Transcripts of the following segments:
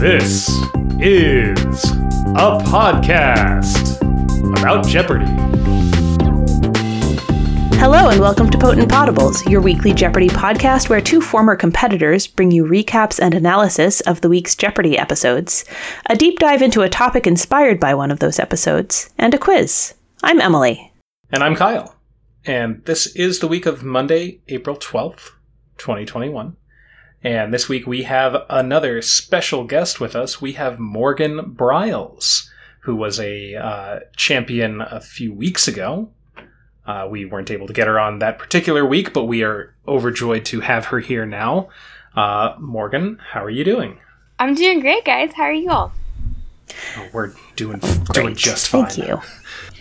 This is a podcast about Jeopardy! Hello, and welcome to Potent Potables, your weekly Jeopardy podcast where two former competitors bring you recaps and analysis of the week's Jeopardy episodes, a deep dive into a topic inspired by one of those episodes, and a quiz. I'm Emily. And I'm Kyle. And this is the week of Monday, April 12th, 2021. And this week we have another special guest with us. We have Morgan Briles, who was a uh, champion a few weeks ago. Uh, we weren't able to get her on that particular week, but we are overjoyed to have her here now. Uh, Morgan, how are you doing? I'm doing great, guys. How are you all? Oh, we're doing doing just fine. Thank you.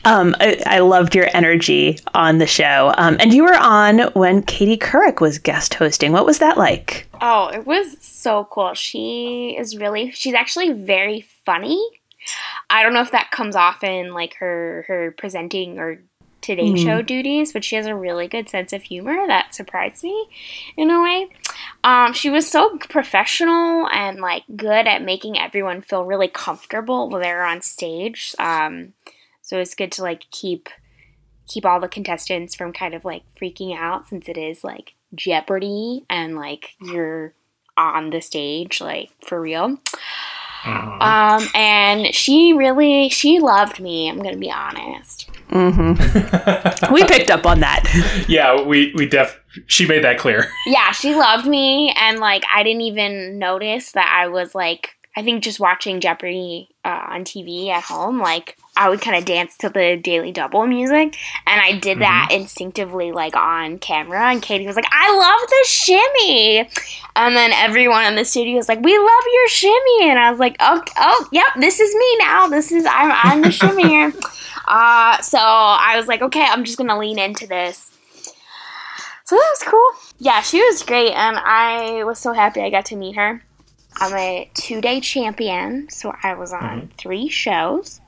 Um, I, I, loved your energy on the show. Um, and you were on when Katie Couric was guest hosting. What was that like? Oh, it was so cool. She is really, she's actually very funny. I don't know if that comes off in like her her presenting or Today mm. Show duties, but she has a really good sense of humor that surprised me in a way. Um, she was so professional and like good at making everyone feel really comfortable while they're on stage. Um, so it's good to like keep keep all the contestants from kind of like freaking out since it is like Jeopardy and like you're on the stage like for real. Mm-hmm. Um, and she really she loved me. I'm gonna be honest. Mm-hmm. we picked up on that. Yeah, we we def she made that clear. Yeah, she loved me, and like I didn't even notice that I was like I think just watching Jeopardy uh, on TV at home, like I would kind of dance to the Daily Double music, and I did that mm-hmm. instinctively, like on camera. And Katie was like, "I love the shimmy," and then everyone in the studio was like, "We love your shimmy," and I was like, "Oh, oh, yep, this is me now. This is I'm I'm the shimmy." uh, so I was like, "Okay, I'm just gonna lean into this." So that was cool. Yeah, she was great, and I was so happy I got to meet her. I'm a two day champion, so I was on mm-hmm. three shows.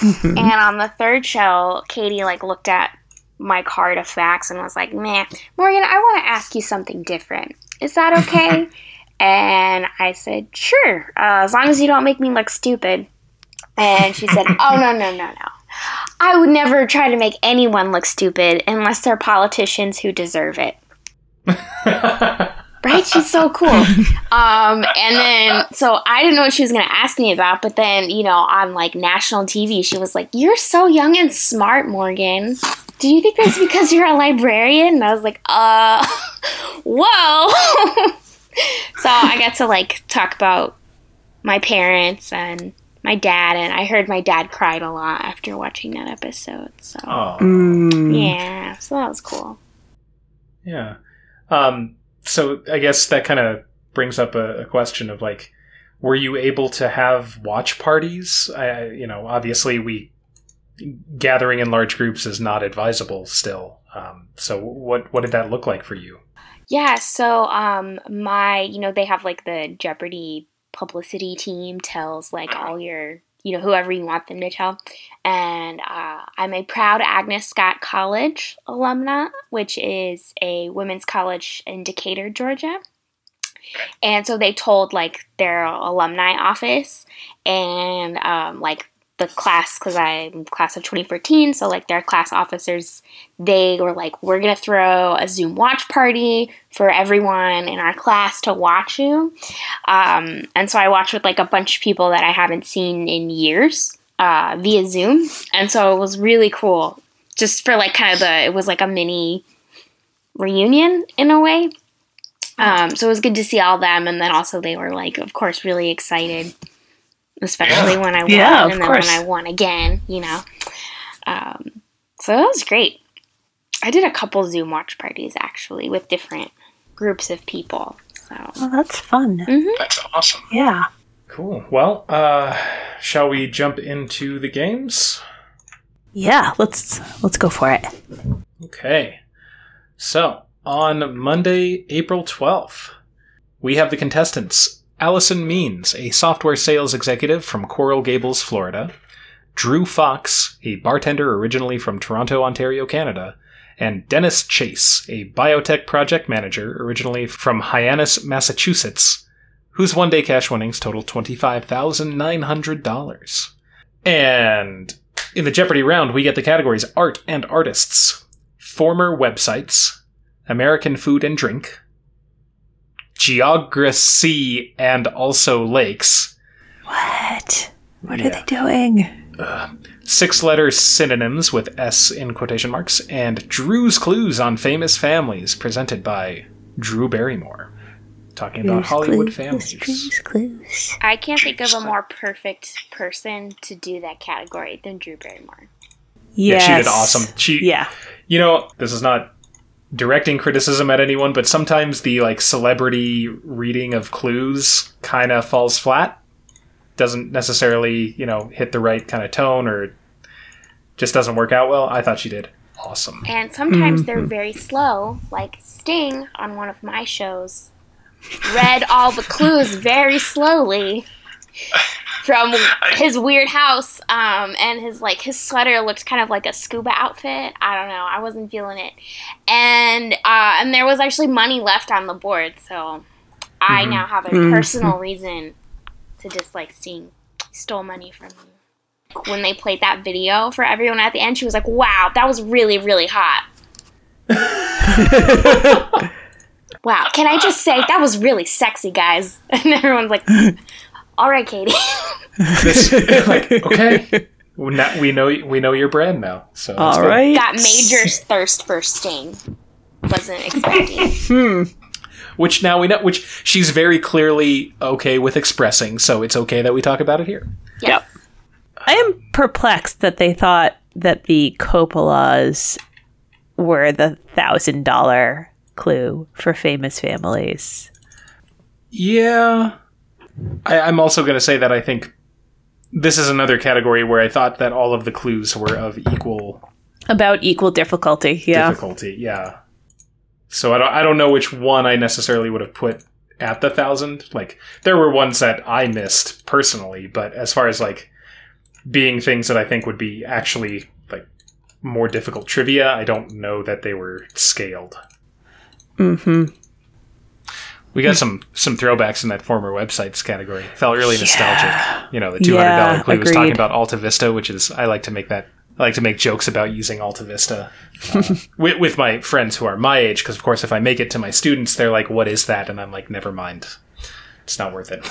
Mm-hmm. And on the third show, Katie like looked at my card of facts and was like, "Man, Morgan, I want to ask you something different. Is that okay?" and I said, "Sure, uh, as long as you don't make me look stupid." And she said, "Oh no, no, no, no. I would never try to make anyone look stupid unless they're politicians who deserve it." right? She's so cool. Um, and then, so I didn't know what she was going to ask me about, but then, you know, on like national TV, she was like, You're so young and smart, Morgan. Do you think that's because you're a librarian? And I was like, Uh, whoa. so I got to like talk about my parents and my dad, and I heard my dad cried a lot after watching that episode. So, mm. yeah, so that was cool. Yeah. Um, so I guess that kind of brings up a, a, question of like, were you able to have watch parties? I, you know, obviously we gathering in large groups is not advisable still. Um, so what what did that look like for you? Yeah, so um, my you know they have like the Jeopardy publicity team tells like all your you know, whoever you want them to tell. And uh, I'm a proud Agnes Scott College alumna, which is a women's college in Decatur, Georgia. And so they told like their alumni office and um, like the class because I'm class of 2014, so like their class officers, they were like, we're gonna throw a Zoom watch party for everyone in our class to watch you. Um, and so I watched with like a bunch of people that I haven't seen in years uh, via Zoom, and so it was really cool. Just for like kind of the, it was like a mini reunion in a way. Um, so it was good to see all them, and then also they were like, of course, really excited especially yeah. when I won yeah, and then course. when I won again, you know. Um, so that was great. I did a couple Zoom watch parties actually with different groups of people. So well, that's fun. Mm-hmm. That's awesome. Yeah. Cool. Well, uh, shall we jump into the games? Yeah, let's let's go for it. Okay. So, on Monday, April 12th, we have the contestants Allison Means, a software sales executive from Coral Gables, Florida, Drew Fox, a bartender originally from Toronto, Ontario, Canada, and Dennis Chase, a biotech project manager originally from Hyannis, Massachusetts, whose one day cash winnings totaled $25,900. And in the Jeopardy round, we get the categories art and artists, former websites, American food and drink, geography and also lakes, What? What are they doing? Uh, six letter synonyms with S in quotation marks, and Drew's Clues on Famous Families, presented by Drew Barrymore. Talking about Hollywood families. Clues, clues. I can't think of a more perfect person to do that category than Drew Barrymore. Yeah, Yes. she did awesome. She, Yeah. you know, this is not directing criticism at anyone, but sometimes the like celebrity reading of clues kind of falls flat. Doesn't necessarily, you know, hit the right kind of tone or just doesn't work out well. I thought she did awesome. And sometimes they're Mm-hmm. very slow, like Sting on one of my shows. Read all the clues very slowly from his weird house, um, and his like his sweater looked kind of like a scuba outfit. I don't know, I wasn't feeling it, and uh, and there was actually money left on the board, so I Mm-hmm. now have a Mhm. personal reason to dislike Sting. He stole money from me. When they played that video for everyone at the end, she was like, "Wow, that was really, really hot." wow, can I just say that was really sexy, guys? And everyone's like, "All right, Katie." this like okay we now- we know we know your brand now so that's All good. right. Got major thirst for Sting. Wasn't expecting. Hmm. which now we know which she's very clearly okay with expressing so it's okay that we talk about it here Yes. I am perplexed that they thought that the Coppolas were the thousand dollar clue for famous families. yeah I, i'm also going to say that i think this is another category where i thought that all of the clues were of equal About equal difficulty, yeah. difficulty yeah so I don't, I don't know which one i necessarily would have put at the thousand like there were ones that i missed personally but as far as like being things that i think would be actually like more difficult trivia i don't know that they were scaled Mm-hmm. We got some some throwbacks in that former websites category felt really nostalgic you know the $200 Yeah, clue was talking about AltaVista which is i like to make that I like to make jokes about using AltaVista uh, with, with my friends who are my age, because of course, if I make it to my students, they're like, "What is that?" And I'm like, "Never mind, it's not worth it."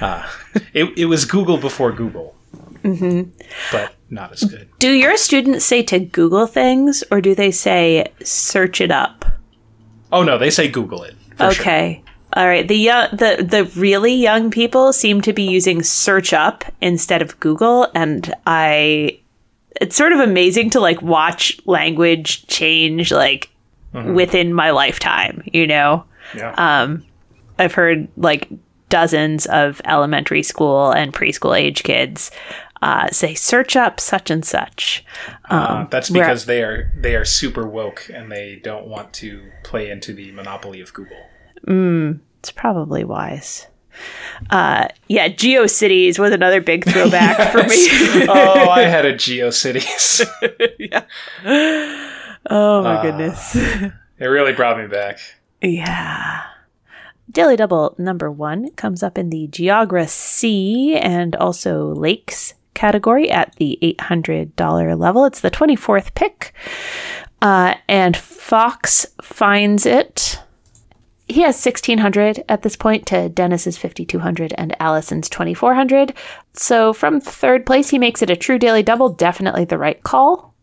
uh, it, it was Google before Google, Mm-hmm. but not as good. Do your students say to Google things or do they say search it up? Oh no, they say Google it. For sure. okay. All right. The young, the the really young people seem to be using search up instead of Google, and I. It's sort of amazing to like watch language change like within my lifetime. You know, Yeah. um, I've heard like dozens of elementary school and preschool age kids uh, say search up such and such. Uh, that's where- because they are they are super woke and they don't want to play into the monopoly of Google. It's probably wise. Uh, yeah, GeoCities was another big throwback for me. oh, I had a GeoCities. Yeah. Oh my Ah. goodness. it really brought me back. yeah. Daily Double number one comes up in the Geography and also Lakes category at the $800 level. It's the 24th pick. Uh, and Fox finds it. He has 1600 at this point to Dennis's 5200 and Allison's 2400. So from third place, he makes it a true daily double. Definitely the right call.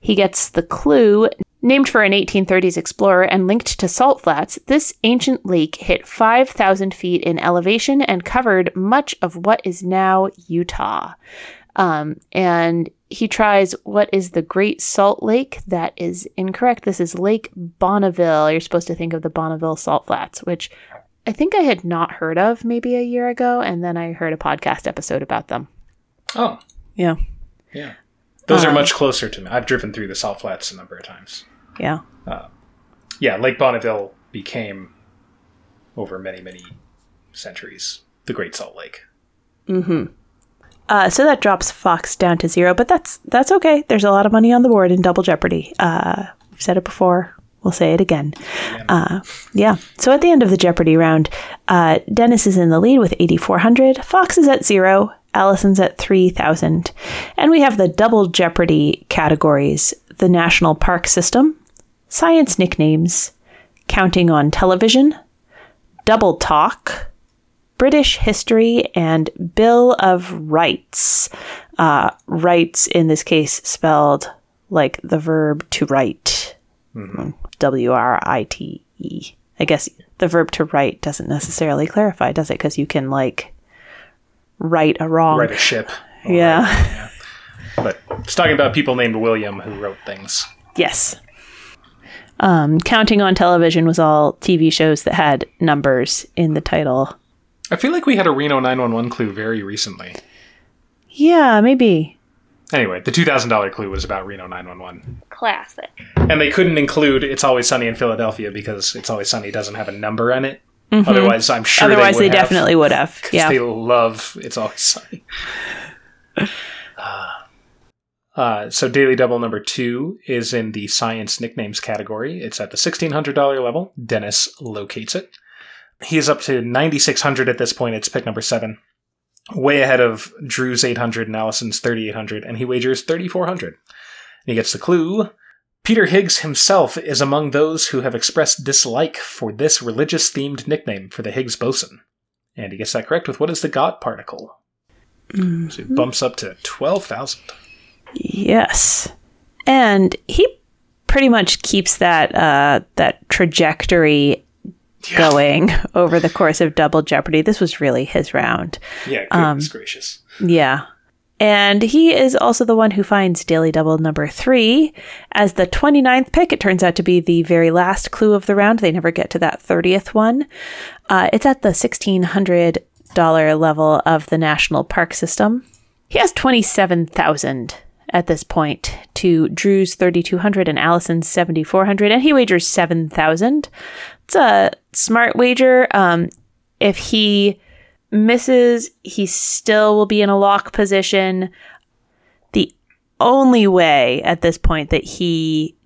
He gets the clue. Named for an 1830s explorer and linked to salt flats, this ancient lake hit 5,000 feet in elevation and covered much of what is now Utah. Um, and he tries what is the Great Salt Lake. That is incorrect. This is Lake Bonneville. You're supposed to think of the Bonneville Salt Flats, which I think I had not heard of maybe a year ago. And then I heard a podcast episode about them. Oh, Yeah. yeah. Those are Um, much closer to me. I've driven through the Salt Flats a number of times. Yeah. Yeah, Lake Bonneville became, over many, many centuries, the Great Salt Lake. Uh, so that drops Fox down to zero, but that's that's okay. There's a lot of money on the board in Double Jeopardy. Uh, we've said it before. We'll say it again. Uh, yeah. So at the end of the Jeopardy round, uh, Dennis is in the lead with 8,400. Fox is at zero. Allison's at 3,000. And we have the double Jeopardy categories the National Park System, Science Nicknames, Counting on Television, Double Talk, British History, and Bill of Rights. Uh, rights, in this case, spelled like the verb to write. W R I T E. I guess the verb to write doesn't necessarily clarify, does it? Because you can, like, right a wrong. Write a ship. Yeah. But it's talking about people named William who wrote things. Yes. Um, Counting on Television was all TV shows that had numbers in the title. I feel like we had a Reno 911 clue very recently. Yeah, maybe. Anyway, the $2,000 clue was about Reno 911. Classic. And they couldn't include It's Always Sunny in Philadelphia because It's Always Sunny doesn't have a number in it. Otherwise, I'm sure Mm-hmm. Otherwise, they, they, would have, definitely would have. 'cause Yeah. They love It's Always Sunny. Uh, so Daily Double number two is in the science nicknames category. It's at the $1,600 level. Dennis locates it. He's up to 9,600 at this point. It's pick number seven. Way ahead of Drew's 800 and Allison's 3,800, and he wagers 3,400. And he gets the clue. Peter Higgs himself is among those who have expressed dislike for this religious themed nickname for the Higgs boson. And he gets that correct with what is the God particle? So he bumps up to 12,000. Yes. And he pretty much keeps that uh, that trajectory going over the course of Double Jeopardy. This was really his round. Yeah, Um, goodness gracious. Yeah. And he is also the one who finds Daily Double number three. As the 29th pick, it turns out to be the very last clue of the round. They never get to that 30th one. Uh, it's at the $1,600 level of the National Park System. He has 27,000 at this point to Drew's 3,200 and Allison's 7,400, and he wagers 7,000. It's a smart wager. Um, if he misses, he still will be in a lock position. The only way at this point that he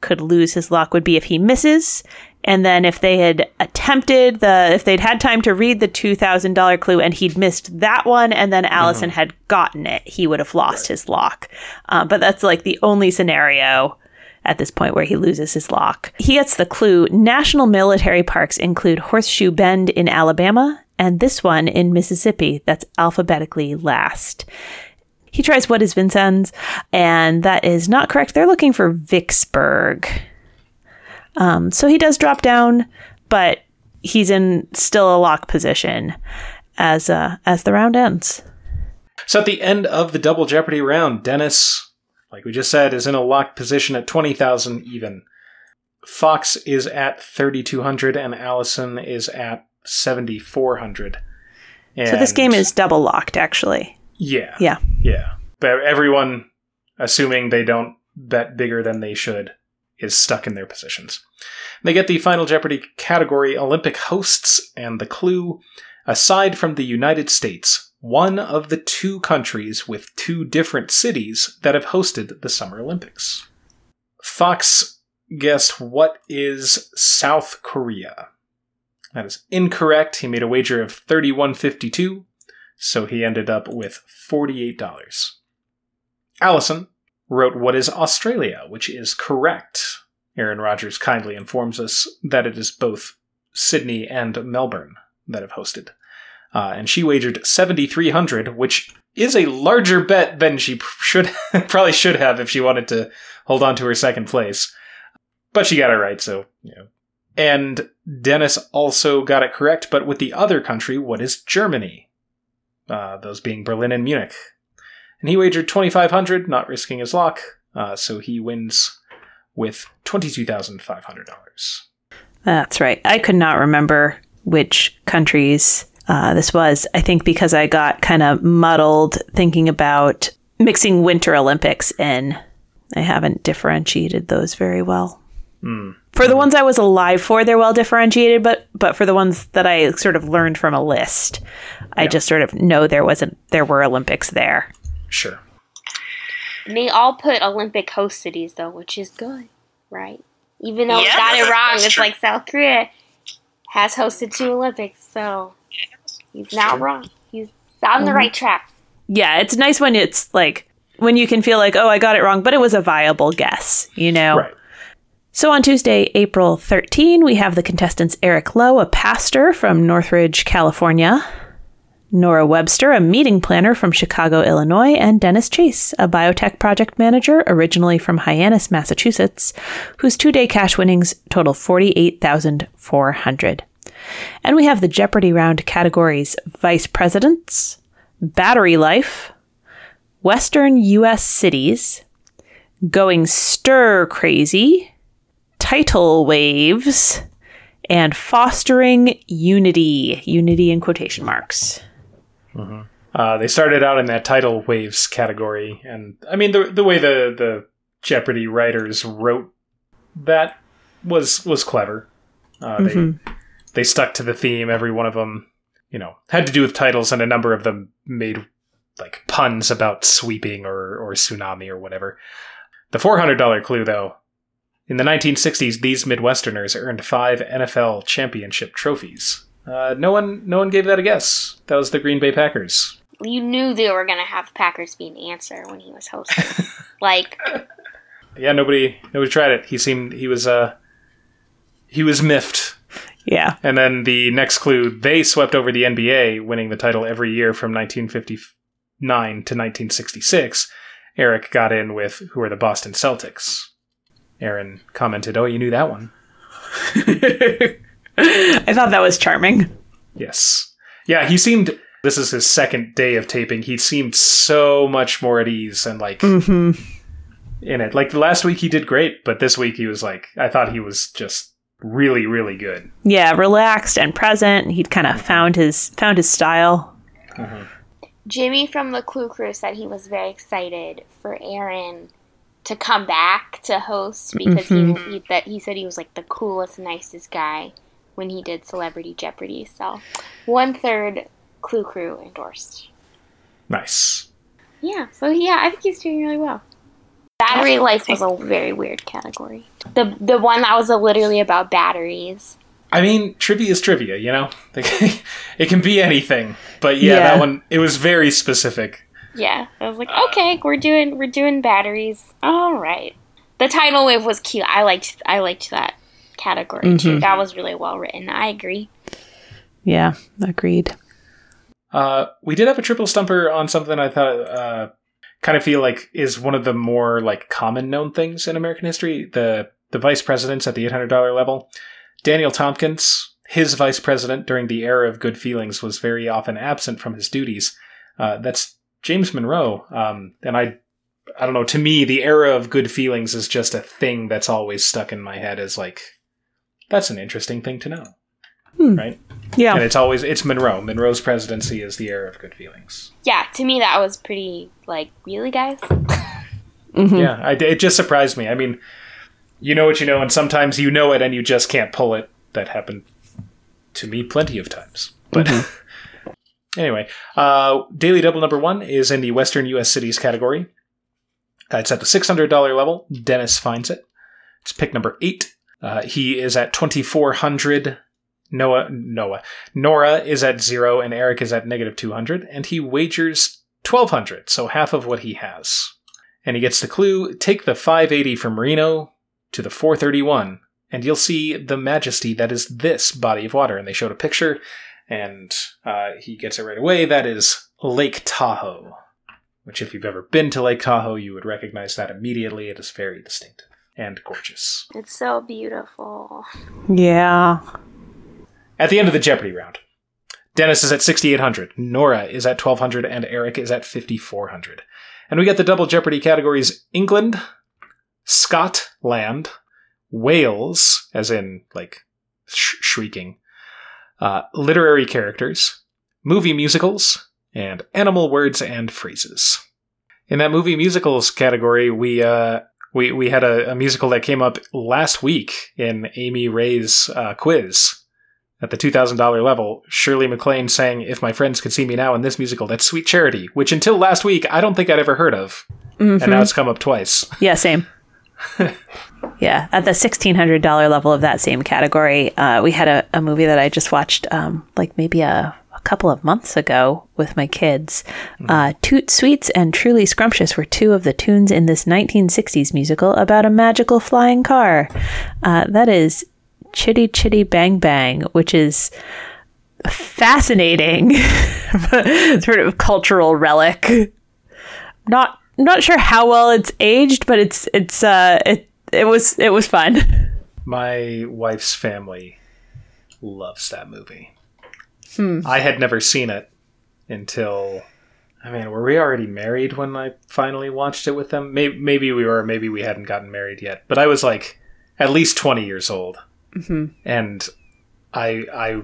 could lose his lock would be if he misses. And then if they had attempted the, if they'd had time to read the $2,000 clue and he'd missed that one and then Allison had gotten it, he would have lost his lock. Uh, but that's like the only scenario at this point where he loses his lock. He gets the clue national military parks include Horseshoe Bend in Alabama and this one in Mississippi that's alphabetically last. He tries what is Vincennes, and that is not correct. They're looking for Vicksburg. Um, so he does drop down, but he's in still a lock position as uh, as the round ends. So at the end of the double Jeopardy round, Dennis, like we just said, is in a locked position at 20,000 even. Fox is at 3,200 and Allison is at 7,400. So this game is double locked, actually. Yeah. Yeah. Yeah. But everyone, assuming they don't bet bigger than they should, is stuck in their positions. They get the Final Jeopardy category Olympic hosts and the clue aside from the United States, one of the two countries with two different cities that have hosted the Summer Olympics. Fox guessed what is South Korea. That is incorrect. He made a wager of 3152, so he ended up with $48. Allison wrote what is Australia, which is correct. Aaron Rodgers kindly informs us that it is both Sydney and Melbourne that have hosted. Uh, and she wagered 7,300, which is a larger bet than she should probably should have if she wanted to hold on to her second place. But she got it right, so you know. And Dennis also got it correct, but with the other country, what is Germany? Uh, those being Berlin and Munich. And he wagered 2,500, not risking his lock, uh, so he wins with $22,500. That's right. I could not remember which countries uh, this was. I think because I got kind of muddled thinking about mixing Winter Olympics in. I haven't differentiated those very well. For the ones I was alive for, they're well differentiated, but but for the ones that I sort of learned from a list, I just sort of know there wasn't there were Olympics there. Sure. And they all put Olympic host cities though, which is good, right? Even though we Yeah, got it wrong, it's true. like South Korea has hosted two Olympics, so he's not wrong. He's on the Mhm. right track. Yeah, it's nice when it's like when you can feel like, oh, I got it wrong, but it was a viable guess, you know? Right. So on Tuesday, April 13, we have the contestants Eric Lowe, a pastor from Northridge, California, Nora Webster, a meeting planner from Chicago, Illinois, and Dennis Chase, a biotech project manager originally from Hyannis, Massachusetts, whose two day cash winnings total 48400 And we have the Jeopardy round categories Vice Presidents, Battery Life, Western U.S. Cities, Going Stir Crazy, Title Waves, and Fostering Unity. Unity in quotation marks. Uh, they started out in that title waves category, and I mean the the way the the Jeopardy writers wrote that was was clever. Uh, Mhm. They stuck to the theme. Every one of them, you know, had to do with titles, and a number of them made like puns about sweeping or or tsunami or whatever. The four hundred dollar clue, though, in the 1960s, these Midwesterners earned five NFL championship trophies. Uh, no one, no one gave that a guess. That was the Green Bay Packers. You knew they were gonna have Packers be an answer when he was hosting. like Yeah, nobody, nobody tried it. He seemed he was uh, he was miffed. Yeah. And then the next clue, they swept over the NBA, winning the title every year from 1959 to 1966. Eric got in with who are the Boston Celtics. Aaron commented, "Oh, you knew that one." I thought that was charming. Yes. Yeah, he seemed. This is his second day of taping. He seemed so much more at ease and like hmm in it. Like last week, he did great, but this week he was like, I thought he was just really, really good. Yeah, relaxed and present. He'd kind of mm-hmm. found his found his style. Mm-hmm. Jimmy from the Clue Crew said he was very excited for Aaron to come back to host because he, mm-hmm. he that he said he was like the coolest, nicest guy when he did Celebrity Jeopardy. So one third Clue Crew endorsed. Nice. Yeah, so yeah, I think he's doing really well. Battery life was a very weird category. The the one that was literally about batteries. I mean, trivia is trivia, you know? it can be anything. But yeah, Yeah. that one, it was very specific. Yeah, I was like, okay, we're doing we're doing batteries. All right. The tidal wave was cute. I liked I liked that category too. Mhm. That was really well written. I agree. Yeah, agreed. Uh, we did have a triple stumper on something I thought uh, kind of feel like is one of the more like common known things in American history. The the vice presidents at the eight hundred dollar level. Daniel Tompkins, his vice president during the era of good feelings, was very often absent from his duties. Uh, that's James Monroe, um, and I. I don't know. To me, the era of good feelings is just a thing that's always stuck in my head as like, that's an interesting thing to know, Hmm. right? Yeah. And it's always it's Monroe. Monroe's presidency is the era of good feelings. Yeah, to me that was pretty like really guys. Mhm. Yeah, I, it just surprised me. I mean, you know what you know, and sometimes you know it and you just can't pull it. That happened to me plenty of times. But anyway, uh, Daily Double number one is in the Western U.S. cities category. Uh, it's at the six hundred dollar level. Dennis finds it. It's pick number eight. Uh, he is at twenty four hundred. Noah, Noah, Nora is at zero, and Eric is at negative two hundred, and he wagers twelve hundred, so half of what he has. And he gets the clue: take the five eighty from Reno to the four thirty one, and you'll see the majesty that is this body of water. And they showed a picture, and uh, he gets it right away. That is Lake Tahoe, which, if you've ever been to Lake Tahoe, you would recognize that immediately. It is very distinctive and gorgeous. It's so beautiful. Yeah. At the end of the Jeopardy round, Dennis is at 6,800, Nora is at 1,200, and Eric is at 5,400. And we get the double Jeopardy categories England, Scotland, Wales, as in, like, sh- shrieking, uh, literary characters, movie musicals, and animal words and phrases. In that movie musicals category, we, uh, we, we had a, a musical that came up last week in Amy Ray's uh, quiz. At the $2,000 level, Shirley MacLaine sang If My Friends Could See Me Now in this musical, that's Sweet Charity, which until last week I don't think I'd ever heard of. Mhm. And now it's come up twice. Yeah, same. Yeah, at the sixteen hundred dollar level of that same category, uh, we had a, a movie that I just watched, um, like maybe a, a couple of months ago with my kids. Uh, Toot Sweets and Truly Scrumptious were two of the tunes in this 1960s musical about a magical flying car. Uh, that is Chitty Chitty Bang Bang, which is fascinating sort of cultural relic. Not not sure how well it's aged, but it's it's uh it it was it was fun. My wife's family loves that movie. I had never seen it until. I mean, were we already married when I finally watched it with them? Maybe, maybe we were, maybe we hadn't gotten married yet. But I was like at least 20 years old. And I, I,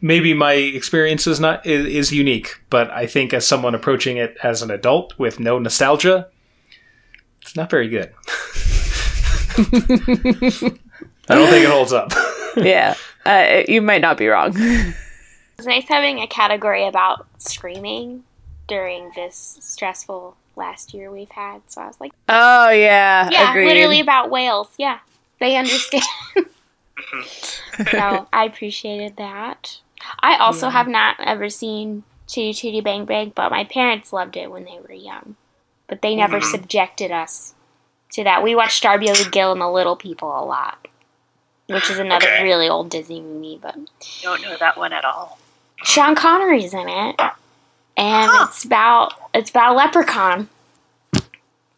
maybe my experience is not is, is unique, but I think as someone approaching it as an adult with no nostalgia, it's not very good. I don't think it holds up. yeah, uh, you might not be wrong. It's nice having a category about screaming during this stressful last year we've had. So I was like, Oh yeah, yeah, agreed. literally about whales. Yeah, they understand. so I appreciated that. I also have not ever seen Chitty Chitty Bang Bang, but my parents loved it when they were young. But they never mm-hmm. subjected us to that. We watched Darby O'Gill and the Little People a lot, which is another Okay. really old Disney movie. But Don't know that one at all. Sean Connery's in it, and Huh. it's about it's about a leprechaun.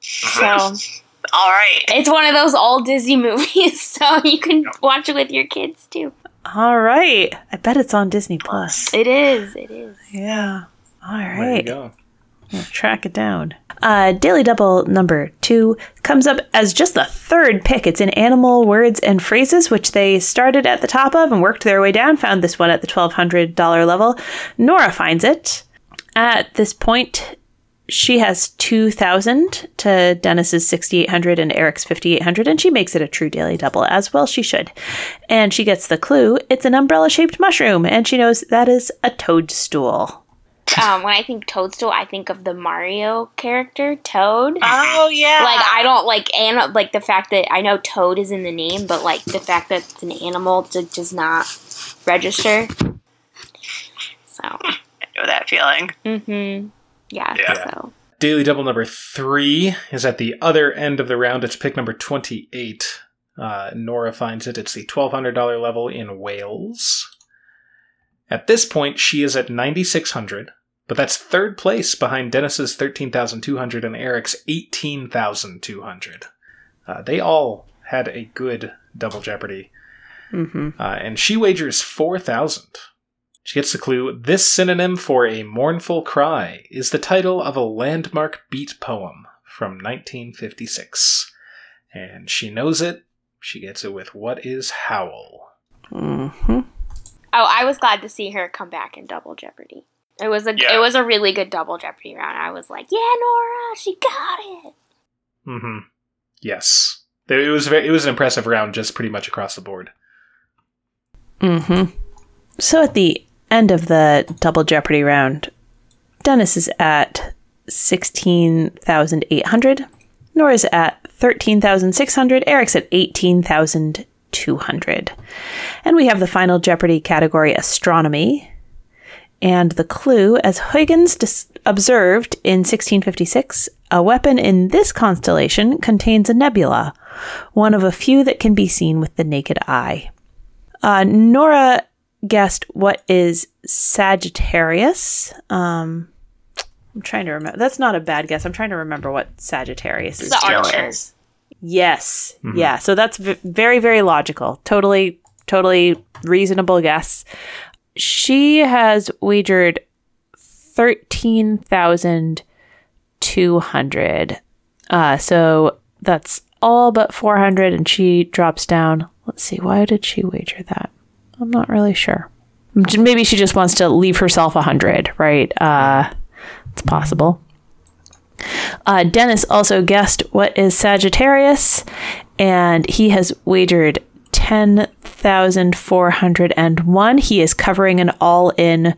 So All right. it's one of those old Disney movies, so you can watch it with your kids too. All right, I bet it's on Disney Plus. It is. It is. Yeah. All right. There you go. I'll track it down. Uh, Daily Double number two comes up as just the third pick. It's in Animal Words and Phrases, which they started at the top of and worked their way down. Found this one at the $1,200 level. Nora finds it. At this point, she has 2000 to Dennis's 6800 and Eric's 5800 and she makes it a true daily double as well she should. And she gets the clue, it's an umbrella shaped mushroom and she knows that is a toadstool. Um, when I think Toadstool, I think of the Mario character Toad. Oh yeah. Like I don't like and like the fact that I know Toad is in the name, but like the fact that it's an animal d- does not register. So, I know that feeling. mm-hmm. Yeah, Yeah. So Daily double number three is at the other end of the round. It's pick number 28. Uh, Nora finds it. It's the $1,200 level in Wales. At this point, she is at 9,600, but that's third place behind Dennis's 13,200 and Eric's 18,200. Uh, they all had a good double jeopardy. Mm-hmm. Uh, and she wagers 4,000. She gets the clue this synonym for a mournful cry is the title of a landmark beat poem from 1956. And she knows it. She gets it with What is Howl? Mm-hmm. oh, I was glad to see her come back in Double Jeopardy. It was a Yeah. it was a really good Double Jeopardy round. I was like, yeah, Nora, she got it. Mm-hmm. Yes. It was, very, it was an impressive round just pretty much across the board. Mm-hmm. So at the end of the double jeopardy round, Dennis is at sixteen thousand eight hundred. Nora's at thirteen thousand six hundred. Eric's at eighteen thousand two hundred. And we have the final Jeopardy category, astronomy. And the clue, as Huygens dis- observed in 1656, a weapon in this constellation contains a nebula, one of a few that can be seen with the naked eye. Uh, Nora guessed what is Sagittarius. Um, I'm trying to remember. That's not a bad guess. I'm trying to remember what Sagittarius is. The Still Archer. is. Yes. Yeah. So that's v- very, very logical. Totally, totally reasonable guess. She has wagered 13,200. Uh, so that's all but 400, and she drops down. Let's see. Why did she wager that? I'm not really sure. Maybe she just wants to leave herself a 100, right? Uh, it's possible. Uh, Dennis also guessed what is Sagittarius, and he has wagered 10,401. He is covering an all in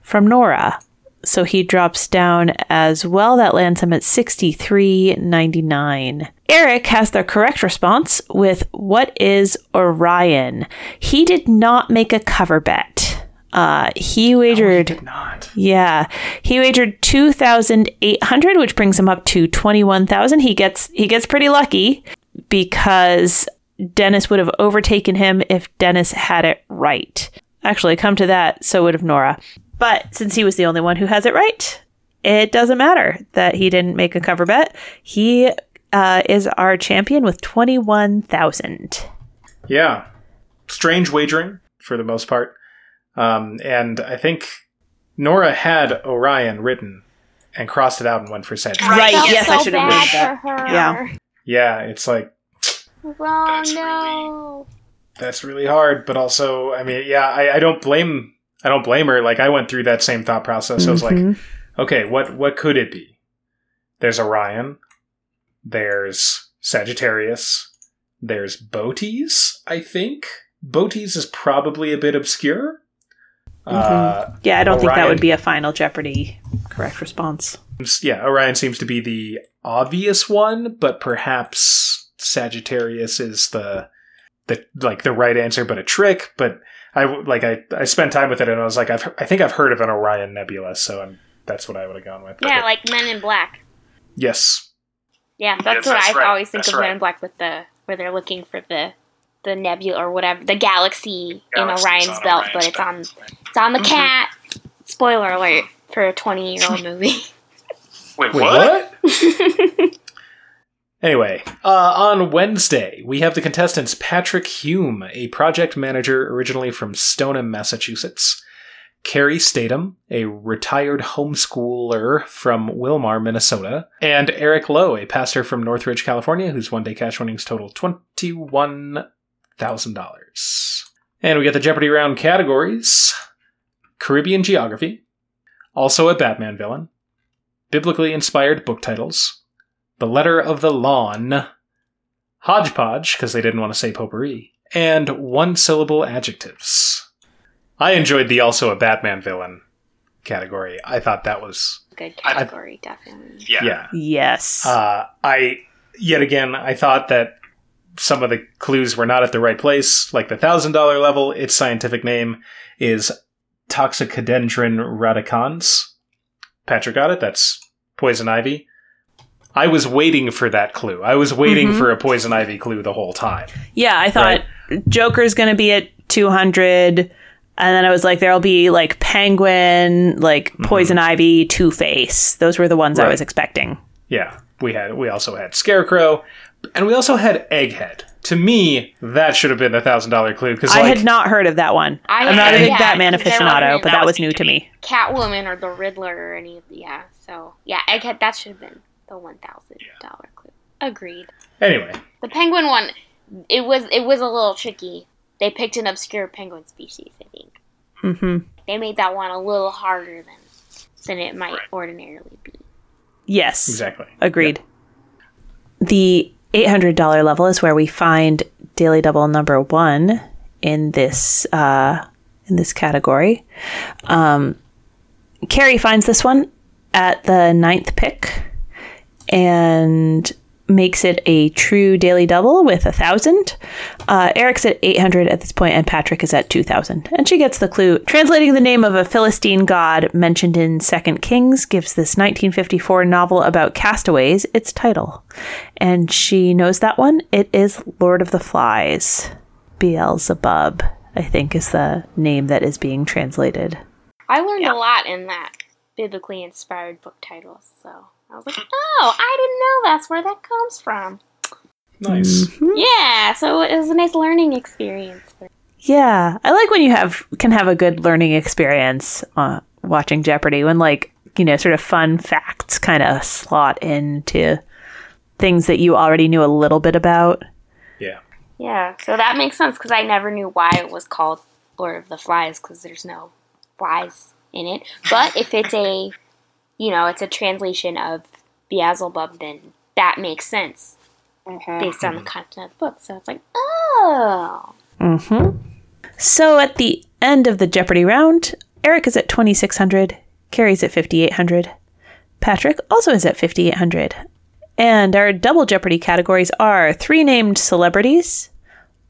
from Nora. So he drops down as well. That lands him at 63.99. Eric has the correct response with what is Orion? He did not make a cover bet. Uh, he wagered Did not. yeah, he wagered two thousand eight hundred, which brings him up to twenty one thousand. He gets he gets pretty lucky because Dennis would have overtaken him if Dennis had it right. Actually, come to that, so would have Nora. But since he was the only one who has it right, it doesn't matter that he didn't make a cover bet. He uh, is our champion with twenty one thousand. Yeah. Strange wagering for the most part. Um, and I think Nora had Orion written and crossed it out and went for Sagittarius. Right, Felt yes, I should have bad moved that. for her. Yeah. Yeah, it's like Oh That's no. that's really hard, but also, I mean, yeah, I, I don't blame I don't blame her. Like I went through that same thought process. I was like, Mhm. okay, what what could it be? There's Orion, there's Sagittarius, there's Boötes, I think. Boötes is probably a bit obscure. Uh, yeah, I don't think that would be a final Jeopardy correct response. yeah, Orion seems to be the obvious one, but perhaps Sagittarius is the the like the right answer, but a trick. But I like I I spent time with it, and I was like, I've I think I've heard of an Orion Nebula, so I'm, that's what I would have gone with. Yeah, But like Men in Black. yes, Yeah, that's Yes, what that's I right. always think That's of Men in Black with the where they're looking for the the nebula or whatever the galaxy Galaxy's in Orion's belt, Orion's but it's on belt. it's on the Mhm. cat. Spoiler alert for a twenty year old movie. Wait, Wait, what? Anyway, uh, on Wednesday, we have the contestants Patrick Hume, a project manager originally from Stoneham, Massachusetts, Carrie Statham, a retired homeschooler from Willmar, Minnesota, and Eric Lowe, a pastor from Northridge, California, whose one day cash winnings total $21,000. And we get the Jeopardy round categories Caribbean geography, also a Batman villain, biblically inspired book titles, The Letter of the Lawn, Hodgepodge, because they didn't want to say potpourri, and one syllable adjectives. I enjoyed the also a Batman villain category. I thought that was, Good category, definitely. Yeah. yeah. Yes. Uh, I, yet again, I thought that some of the clues were not at the right place. Like the $1,000 level, its scientific name is Toxicodendron radicans. Patrick got it. That's poison ivy. I was waiting for that clue. I was waiting Mhm. for a poison ivy clue the whole time. Yeah, I thought Joker's going to be at 200 and then I was like there'll be like Penguin, like Poison Ivy, Two-Face. Those were the ones I Mm-hmm. Was expecting. Yeah, we had. We also had Scarecrow, and we also had Egghead. To me, that should have been a thousand dollar clue because I like, had not heard of that one. I I'm not a big yeah, Batman 'cause there aficionado, wasn't but that was new to me. Catwoman or the Riddler or any of the yeah. So yeah, Egghead that should have been the one thousand dollar clue. Agreed. anyway. The penguin one, it was it was a little tricky. They picked an obscure penguin species. I think Mm-hmm. they made that one a little harder than than it might Right. ordinarily be. Yes. Exactly. Agreed. The $800 level is where we find Daily Double number one in this uh, in this category. Um, Carrie finds this one at the ninth pick and makes it a true daily double with a thousand. Uh, Eric's at 800 at this point, and Patrick is at 2000. And she gets the clue. Translating the name of a Philistine god mentioned in Second Kings gives this 1954 novel about castaways its title. And she knows that one. It is Lord of the Flies. Beelzebub, I think, is the name that is being translated. I learned Yeah. a lot in that biblically inspired book titles. So I was like, oh, I didn't know that's where that comes from. Nice. Mhm. Yeah, so it was a nice learning experience. Yeah, I like when you have can have a good learning experience uh, watching Jeopardy when like you know sort of fun facts kind of slot into things that you already knew a little bit about. Yeah. Yeah, so that makes sense because I never knew why it was called Lord of the Flies because there's no flies in it. But if it's a, you know, it's a translation of Beelzebub, then that makes sense based on the content of the book. So it's like, oh, Mm-hmm. So at the end of the Jeopardy round, Eric is at twenty six hundred, Carrie's at 5,800. Patrick also is at 5,800. And our double Jeopardy categories are three named celebrities,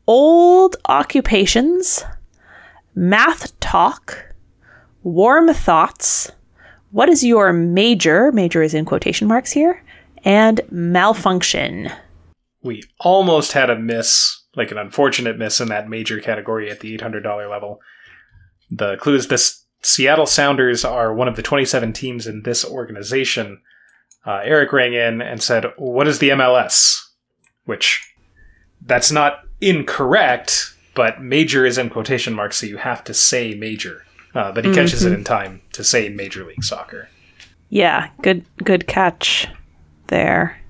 old occupations, math talk, warm thoughts, what is your major? Major is in quotation marks here, and malfunction. We almost had a miss, like an unfortunate miss in that major category at the $800 level. The clue is this Seattle Sounders are one of the 27 teams in this organization. Uh, Eric rang in and said, What is the MLS? Which, that's not incorrect, but major is in quotation marks, so you have to say major. Uh, but he catches it in time to say Major League Soccer. Yeah, good good catch there.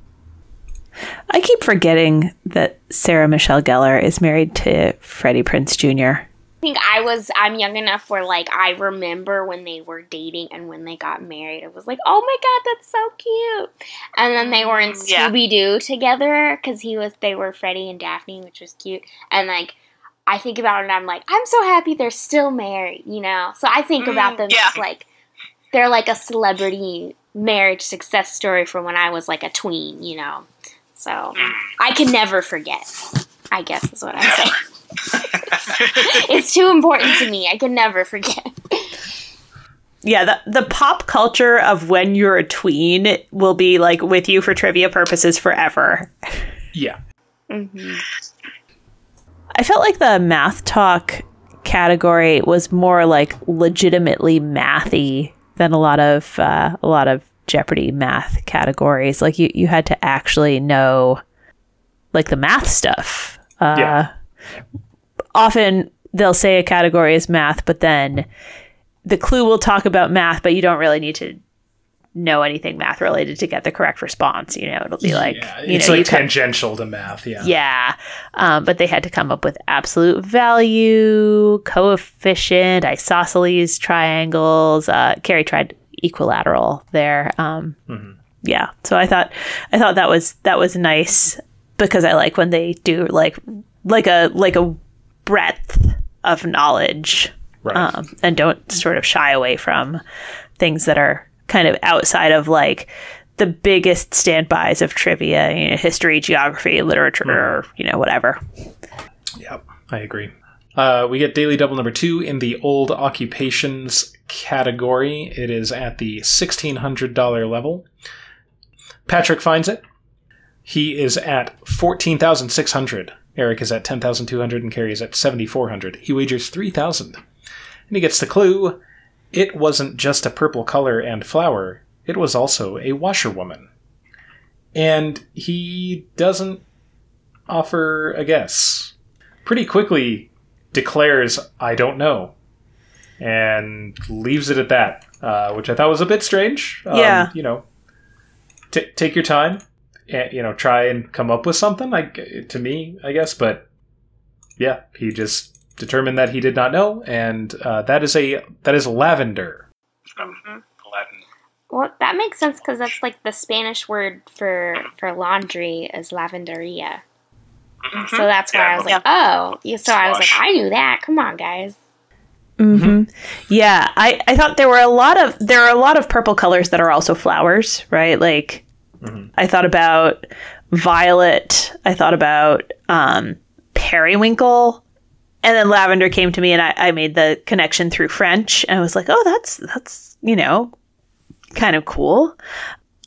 I keep forgetting that Sarah Michelle Gellar is married to Freddie Prinze Jr. I think I was I'm young enough where like I remember when they were dating and when they got married. It was like, oh my god, that's so cute. And then they were in yeah. Scooby Doo together because he was they were Freddie and Daphne, which was cute. And like I think about it and I'm like, I'm so happy they're still married, you know. So I think about Mm, them yeah. as like they're like a celebrity marriage success story from when I was like a tween, you know. So Mm. I can never forget. I guess is what I'm saying. it's too important to me. I can never forget. Yeah, the the pop culture of when you're a tween will be like with you for trivia purposes forever. Yeah. hmm I felt like the math talk category was more like legitimately mathy than a lot of uh, a lot of Jeopardy math categories. Like you, you had to actually know like the math stuff. Uh, Yeah. Often they'll say a category is math, but then the clue will talk about math, but you don't really need to know anything math related to get the correct response. You know, it'll be like yeah, you it's know, like you come- tangential to math. Yeah. yeah. Um, but they had to come up with absolute value, coefficient, isosceles triangles. Uh, Carrie tried equilateral there. Um, Mhm. Yeah. So I thought I thought that was that was nice because I like when they do like like a like a breadth of knowledge Right. um, and don't sort of shy away from things that are kind of outside of like the biggest standbys of trivia, you know, history, geography, literature, or, you know, whatever. Yep, I agree. Uh, we get daily double number two in the old occupations category. It is at the $1,600 level. Patrick finds it. He is at 14,600. Eric is at 10,200 and Carrie is at 7,400. He wagers 3,000. And he gets the clue it wasn't just a purple color and flower, it was also a washerwoman. And he doesn't offer a guess pretty quickly declares, I don't know, and leaves it at that, uh, which I thought was a bit strange. Um, Yeah. You know, t- take your time, and, you know, try and come up with something, like, to me, I guess, but yeah, he just determined that he did not know, and uh, that is a that is lavender. From Aladdin. Well, that makes sense because that's like the Spanish word for for laundry is lavanderia. Mhm. So that's why I was like, oh. Yeah, So I was like, I knew that. Come on, guys. hmm Yeah, I, I thought there were a lot of there are a lot of purple colors that are also flowers, right? Like Mhm. I thought about violet, I thought about um, periwinkle, and then lavender came to me, and I, I made the connection through French, and I was like, oh, that's that's you know kind of cool,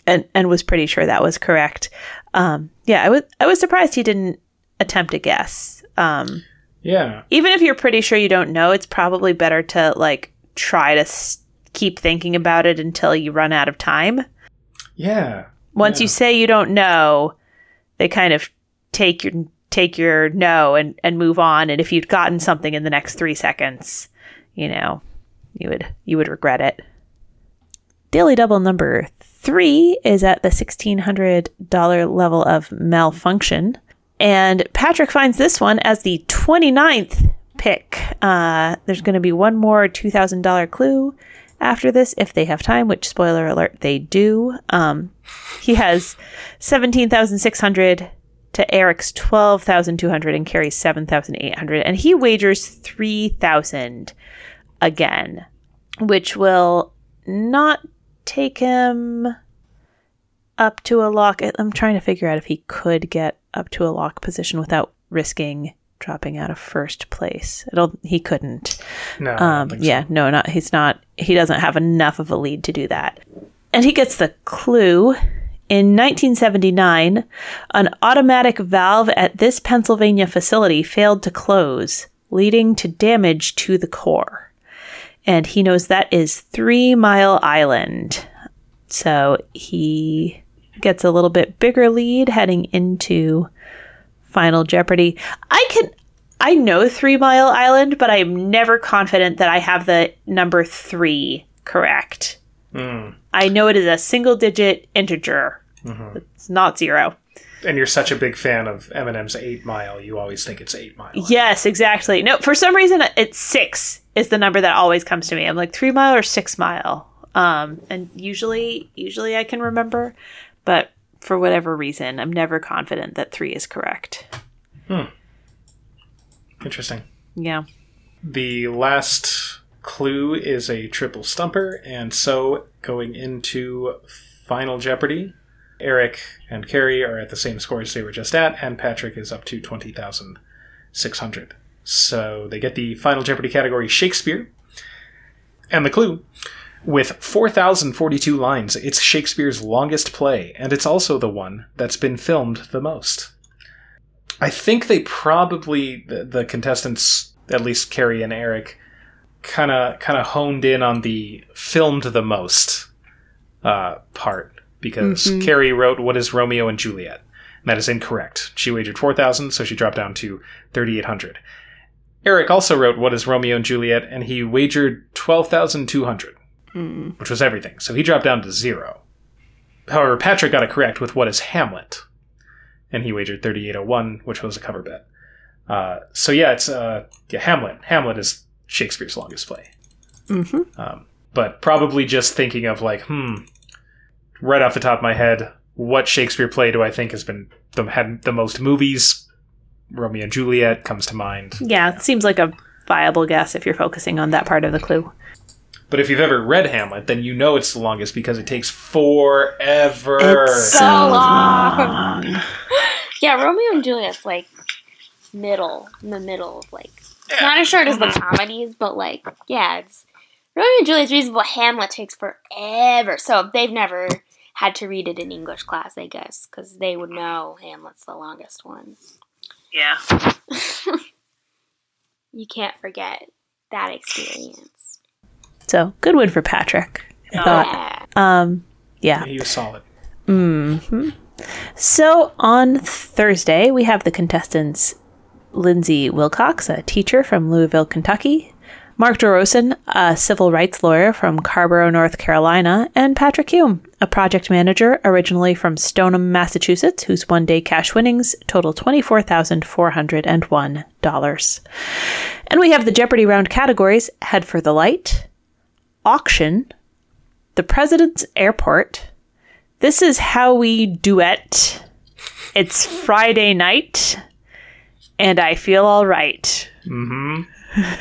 and and was pretty sure that was correct. Um, yeah, I was I was surprised he didn't attempt a guess. Um, Yeah, even if you're pretty sure you don't know, it's probably better to like try to s- keep thinking about it until you run out of time. yeah, Once Yeah. you say you don't know, they kind of take your take your no and and move on. And if you'd gotten something in the next three seconds, you know, you would you would regret it. Daily double number three is at the sixteen hundred dollar level of malfunction. And Patrick finds this one as the 29th pick. Uh, there's going to be one more $2,000 clue after this if they have time, which, spoiler alert, they do. Um, he has 17,600 to Eric's 12,200 and Carrie's 7,800. And he wagers 3,000 again, which will not take him up to a lock. I'm trying to figure out if he could get up to a lock position without risking dropping out of first place. He couldn't. No. Um, think so. yeah, no, not he's not. He doesn't have enough of a lead to do that. And he gets the clue. In 1979, an automatic valve at this Pennsylvania facility failed to close, leading to damage to the core. And he knows that is Three Mile Island. So he gets a little bit bigger lead heading into Final Jeopardy. I can I know Three Mile Island, but I am never confident that I have the number three correct. Mm. I know it is a single digit integer. It's not zero. And you're such a big fan of Eminem's Eight Mile, you always think it's Eight Mile. Yes, exactly. No, for some reason it's six is the number that always comes to me. I'm like three mile or six mile. Um, and usually, usually I can remember, but for whatever reason, I'm never confident that three is correct. Hmm. Interesting. Yeah. The last clue is a triple stumper, and so going into Final Jeopardy, Eric and Carrie are at the same scores they were just at, and Patrick is up to 20,600. So they get the Final Jeopardy category Shakespeare. And the clue with 4,042 lines, it's Shakespeare's longest play, and it's also the one that's been filmed the most. I think they probably the, the contestants, at least Carrie and Eric, kind of kind of honed in on the filmed the most uh, part because Carrie wrote "What is Romeo and Juliet?" and that is incorrect. She wagered four thousand, so she dropped down to thirty eight hundred. Eric also wrote "What is Romeo and Juliet?" and he wagered twelve thousand two hundred, which was everything. So he dropped down to zero. However, Patrick got it correct with "What is Hamlet?" and he wagered 3801, which was a cover bet. Uh, so yeah, it's uh, yeah, Hamlet. Hamlet is Shakespeare's longest play. Mm-hmm. Um, but probably just thinking of like, hmm, right off the top of my head, what Shakespeare play do I think has been the, had the most movies? Romeo and Juliet comes to mind. Yeah, it seems like a viable guess if you're focusing on that part of the clue. But if you've ever read Hamlet, then you know it's the longest because it takes forever. It's So long. Yeah, Romeo and Juliet's like middle, in the middle of like. It's not as short as the comedies, but like, yeah, it's Romeo and Juliet's reasonable. Hamlet takes forever, so they've never had to read it in English class, I guess, because they would know Hamlet's the longest one. Yeah. You can't forget that experience. So good win for Patrick. I thought. Yeah. Um, yeah. he was solid. hmm So on Thursday, we have the contestants Lindsay Wilcox, a teacher from Louisville, Kentucky, Mark Dorosin, a civil rights lawyer from Carrboro, North Carolina, and Patrick Hume, a project manager originally from Stoneham, Massachusetts, whose one day cash winnings total $24,401. And we have the Jeopardy round categories Head for the Light, Auction, The President's Airport, this is how we duet. It's Friday night, and I feel all right. Mm-hmm.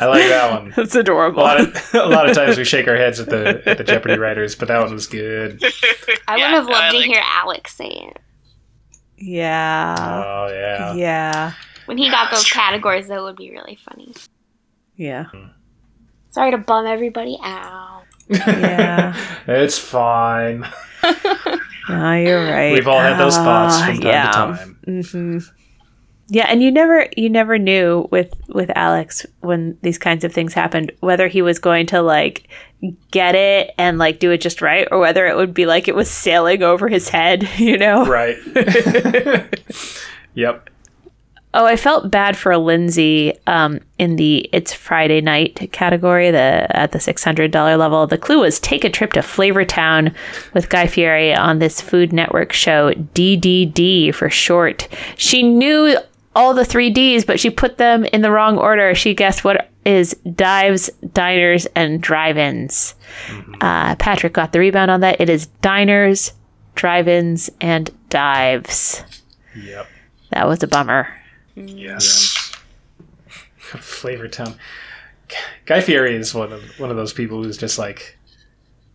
I like that one. It's A adorable. lot, of, a lot of times we shake our heads at the at the Jeopardy writers, but that one was good. I Yeah, would have no, I loved to like- hear Alex say it. Yeah. Oh yeah. Yeah. When he got those categories, that would be really funny. Yeah. Sorry to bum everybody out. Yeah. It's fine. No, you're right. We've all had those thoughts Ah, from time yeah. to time. hmm Yeah, and you never you never knew with with Alex when these kinds of things happened whether he was going to like get it and like do it just right or whether it would be like it was sailing over his head, you know. Right. yep. Oh, I felt bad for Lindsay um, in the "It's Friday Night" category. The at the six hundred dollar level, the clue was take a trip to Flavortown with Guy Fieri on this Food Network show, DDD for short. She knew all the three Ds, but she put them in the wrong order. She guessed what is dives, diners, and drive-ins. Uh, Patrick got the rebound on that. It is diners, drive-ins, and dives. Yep. That was a bummer. Yes. Flavor Town. Guy Fieri is one of one of those people who's just like,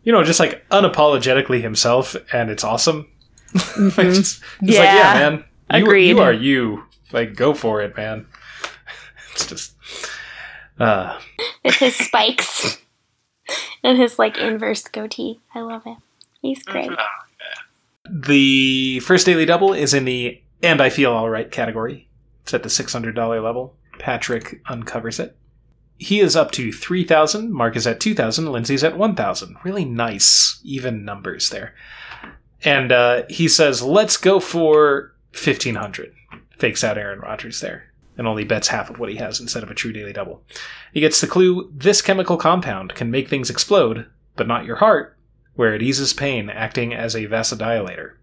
you know, just like unapologetically himself, and it's awesome. like, just, just like, yeah, Yeah. man, you, Agreed. you are you. Like, go for it, man. it's just, uh, With his spikes and his like inverse goatee. I love it. He's great. the first daily double is in the "and I feel all right" category. It's at the six hundred dollar level. Patrick uncovers it. He is up to three thousand. Mark is at two thousand. Lindsay's at one thousand. Really nice, even numbers there. And uh, he says, "Let's go for fifteen hundred. Fakes out Aaron Rodgers there, and only bets half of what he has instead of a true daily double. He gets the clue: this chemical compound can make things explode, but not your heart, where it eases pain, acting as a vasodilator.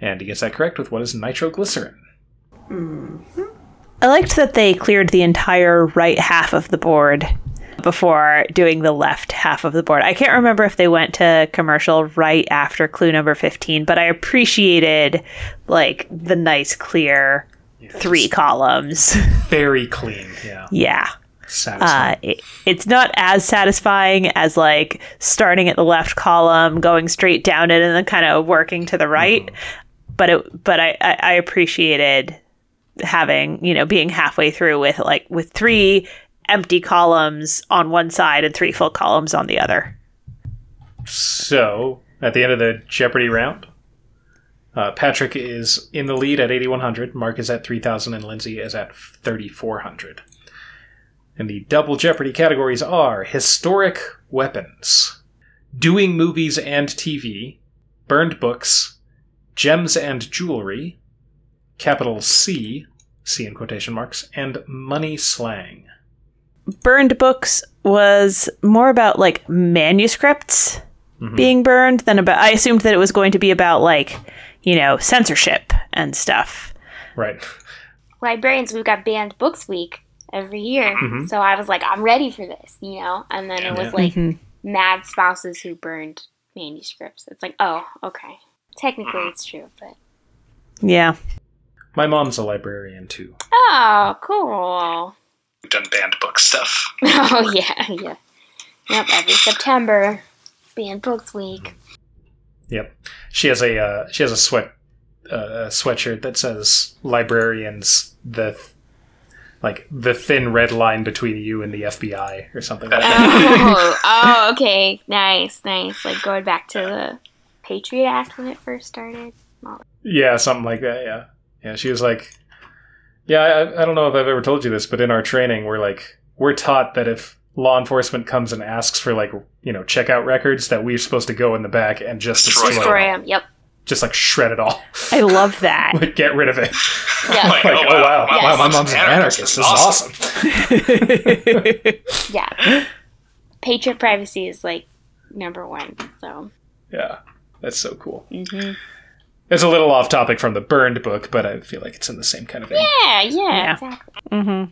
And he gets that correct with what is nitroglycerin. I liked that they cleared the entire right half of the board before doing the left half of the board. I can't remember if they went to commercial right after clue number 15, but I appreciated like the nice clear three columns. Very clean, yeah. yeah. Uh, it, it's not as satisfying as like starting at the left column, going straight down it, and then kind of working to the right. But it, but I, I, I appreciated having you know being halfway through with like with three empty columns on one side and three full columns on the other. so, at the end of the Jeopardy round, uh, Patrick is in the lead at 8,100, Mark is at 3,000, and Lindsay is at 3,400. And the double Jeopardy categories are historic weapons, doing movies and TV, burned books, gems and jewelry, capital C, C in quotation marks, and money slang. Burned books was more about like manuscripts Mhm. being burned than about. I assumed that it was going to be about like you know censorship and stuff. Right. Librarians, we've got banned books week every year. Mhm. So I was like, I'm ready for this, you know? And then it was Yeah. like Mhm. mad spouses who burned manuscripts. It's like, oh, okay. Technically it's true, but Yeah. My mom's a librarian too. oh, cool. We've done banned book stuff. Oh yeah, yeah. Yep, every September, banned books week. Yep. She has a uh, she has a sweat uh, a sweatshirt that says librarians the like the thin red line between you and the FBI or something like that. Oh, oh, okay, nice, nice. Like going back to the Patriot Act when it first started. yeah, something like that. Yeah. Yeah. She was like, yeah, I, I don't know if I've ever told you this, but in our training, we're like we're taught that if law enforcement comes and asks for like you know checkout records, that we're supposed to go in the back and just Destroy destroy, Destroy them. Yep. just like shred it all, I love that. like get rid of it. Yeah. like, oh wow, Yes. wow, my mom's an anarchist. This is awesome. Yeah. Patriot privacy is like number one. So. Yeah, that's so cool. hmm It's a little off topic from the burned book, but I feel like it's in the same kind of vein. Yeah, yeah, Yeah. exactly. hmm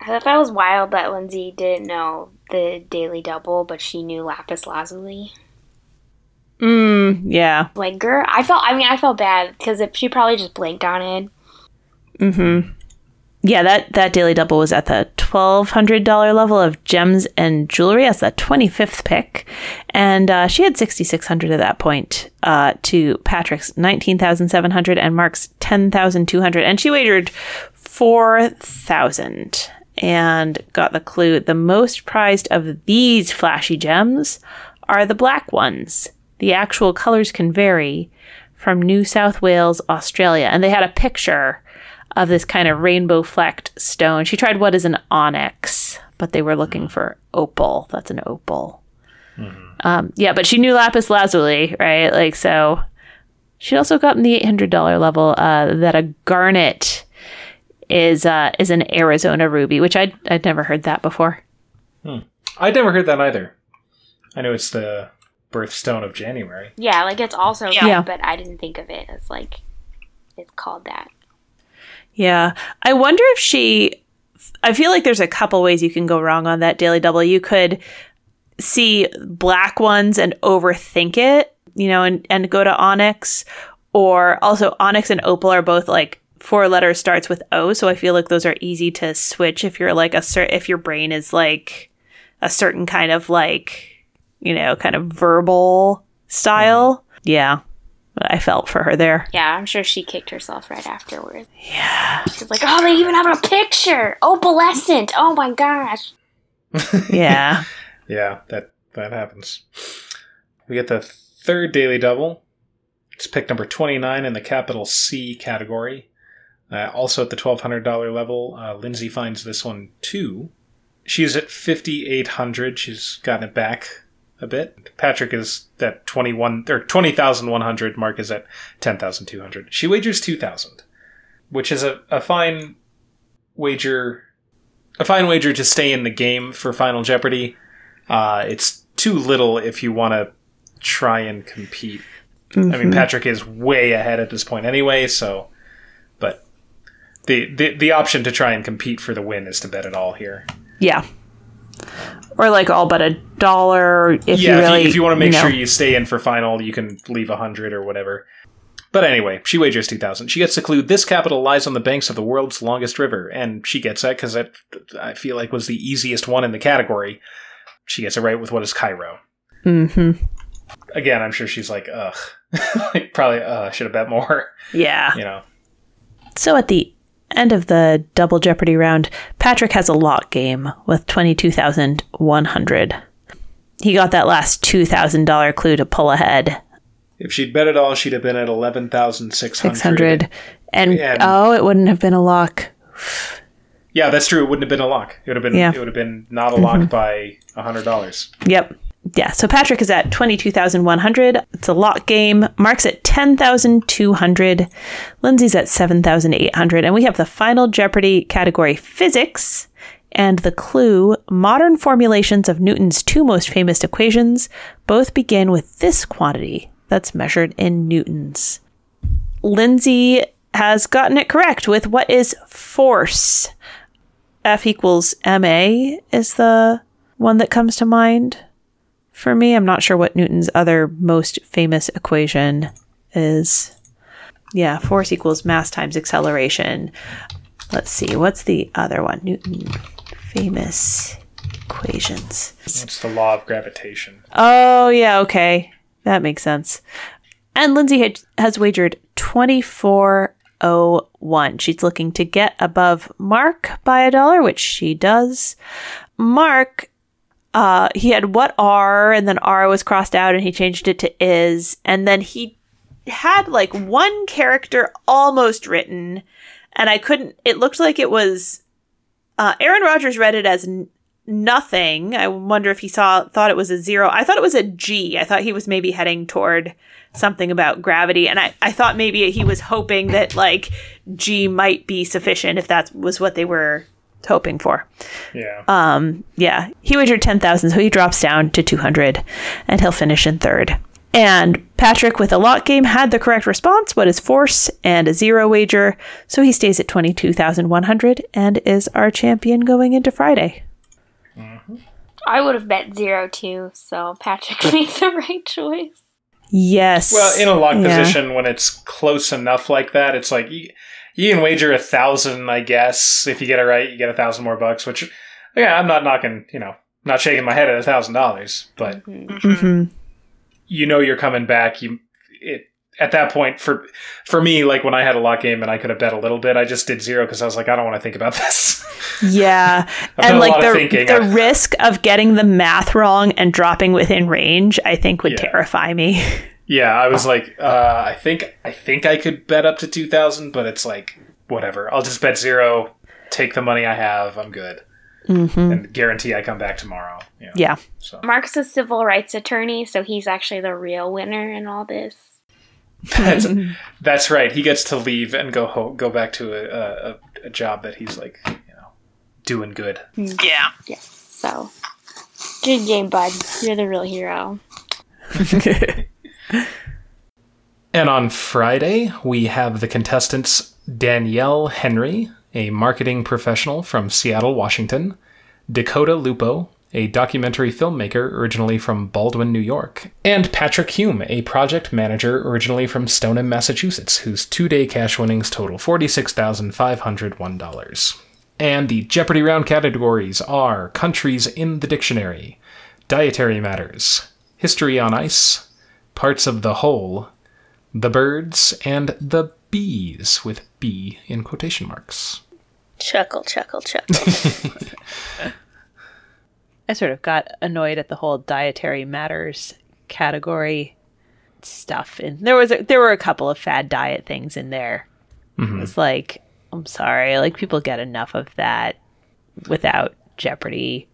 I thought that was wild that Lindsay didn't know the Daily Double, but she knew Lapis Lazuli. Mm, yeah. Like, girl, I felt. I mean, I felt bad because she probably just blanked on it. Mm-hmm. Yeah, that, that daily double was at the twelve hundred dollar level of gems and jewelry. That's the twenty fifth pick, and uh, she had sixty six hundred at that point. Uh, to Patrick's nineteen thousand seven hundred and Mark's ten thousand two hundred, and she wagered four thousand and got the clue. The most prized of these flashy gems are the black ones. The actual colors can vary from New South Wales, Australia, and they had a picture of this kind of rainbow flecked stone. She tried what is an onyx, but they were looking for opal. That's an opal. Um, yeah, but she knew lapis lazuli, right? Like so. she'd also got in the eight hundred dollar level uh, that a garnet is uh, is an Arizona ruby, which I'd I'd never heard that before. I'd never heard that either. I know it's the birthstone of January. Yeah, like it's also Yeah. yeah. but I didn't think of it as like it's called that. Yeah. I wonder if she I feel like there's a couple ways you can go wrong on that daily double. You could see black ones and overthink it, you know, and, and go to onyx. Or also onyx and opal are both like four letters starts with O, so I feel like those are easy to switch if you're like a cer- if your brain is like a certain kind of like, you know, kind of verbal style. Mm-hmm. Yeah. But I felt for her there. Yeah, I'm sure she kicked herself right afterwards. Yeah. She's like, oh, they even have a picture. Opalescent. Oh my gosh. Yeah. Yeah, that that happens. We get the third daily double. It's pick number 29 in the capital C category. Uh, also at the $1,200 level, uh, Lindsay finds this one too. She's at 5,800. She's gotten it back a bit. Patrick is at 21 or 20,100. Mark is at 10,200. She wagers 2,000, which is a, a fine wager. A fine wager to stay in the game for Final Jeopardy. Uh, it's too little if you want to try and compete. I mean, Patrick is way ahead at this point anyway, so. But the, the the option to try and compete for the win is to bet it all here. Yeah. Or like all but a dollar if yeah, you really if you, if you want to make know. sure you stay in for final, you can leave a hundred or whatever. But anyway, she wagers two thousand. She gets the clue. This capital lies on the banks of the world's longest river, and she gets that because that I feel like was the easiest one in the category. She gets it right with what is Cairo. Mhm. Again, I'm sure she's like, ugh, like, probably uh, should have bet more. Yeah. You know, So at the end of the double jeopardy round, Patrick has a lock game with 22,100. He got that last $2,000 clue to pull ahead. if she'd bet it all, she'd have been at 11,600. 600 and And- oh, it wouldn't have been a lock. Yeah, that's true. It wouldn't have been a lock. It would have been. Yeah. Mm-hmm. It would have been not a lock by a hundred dollars. Yep. Yeah, so Patrick is at 22,100. It's a lock game. Mark's at 10,200. Lindsay's at 7,800. And we have the final Jeopardy category physics and the clue modern formulations of Newton's two most famous equations both begin with this quantity that's measured in newtons. Lindsay has gotten it correct with what is force. F equals ma is the one that comes to mind for me. I'm not sure what Newton's other most famous equation is. Yeah, force equals mass times acceleration. Let's see, what's the other one? Newton famous equations. It's the law of gravitation. Oh, yeah, okay. That makes sense. And Lindsay has wagered 2401. She's looking to get above Mark by a dollar, which she does. Mark, uh, he had what R, and then R was crossed out, and he changed it to is. And then he had like one character almost written, and I couldn't, it looked like it was. Uh, Aaron Rodgers read it as n- nothing. I wonder if he saw thought it was a zero. I thought it was a G. I thought he was maybe heading toward something about gravity, and I, I thought maybe he was hoping that like G might be sufficient if that was what they were hoping for. Yeah. Um, yeah, he wagered ten thousand, so he drops down to two hundred, and he'll finish in third. And Patrick, with a lock game, had the correct response, what is force, and a zero wager, so he stays at 22,100 and is our champion going into Friday. I would have bet zero too, so Patrick made the right choice. Yes. well, in a lock Yeah. position, when it's close enough like that, it's like you, you can wager a thousand. I guess if you get it right, you get a thousand more bucks. Which, yeah, I'm not knocking. You know, not shaking my head at a thousand dollars, but hmm you know you're coming back. You it at that point for for me, like when I had a lock game and I could have bet a little bit, I just did zero because I was like, I don't want to think about this. Yeah. And like lot the, thinking. the risk of getting the math wrong and dropping within range, I think would Yeah. terrify me. yeah, I was like, uh, I think I think I could bet up to two thousand, but it's like whatever. I'll just bet zero, take the money I have. I'm good, hmm and guarantee I come back tomorrow. You know, Yeah. So Mark's a civil rights attorney, so he's actually the real winner in all this. that's that's right. He gets to leave and go ho- go back to a, a, a job that he's like, you know, doing good. Yeah. Yeah. So, good game, bud. You're the real hero. And on Friday, we have the contestants Danielle Henry, a marketing professional from Seattle, Washington, Dakota Lupo, a documentary filmmaker originally from Baldwin, New York, and Patrick Hume, a project manager originally from Stoneham, Massachusetts, whose two day cash winnings total $46,501. And the Jeopardy round categories are countries in the dictionary, dietary matters, history on ice, parts of the whole, the birds, and the bees, with B in quotation marks. Chuckle, chuckle, chuckle. I sort of got annoyed at the whole dietary matters category stuff, and there was a, there were a couple of fad diet things in there. Mm-hmm. It's like I'm sorry, like people get enough of that without Jeopardy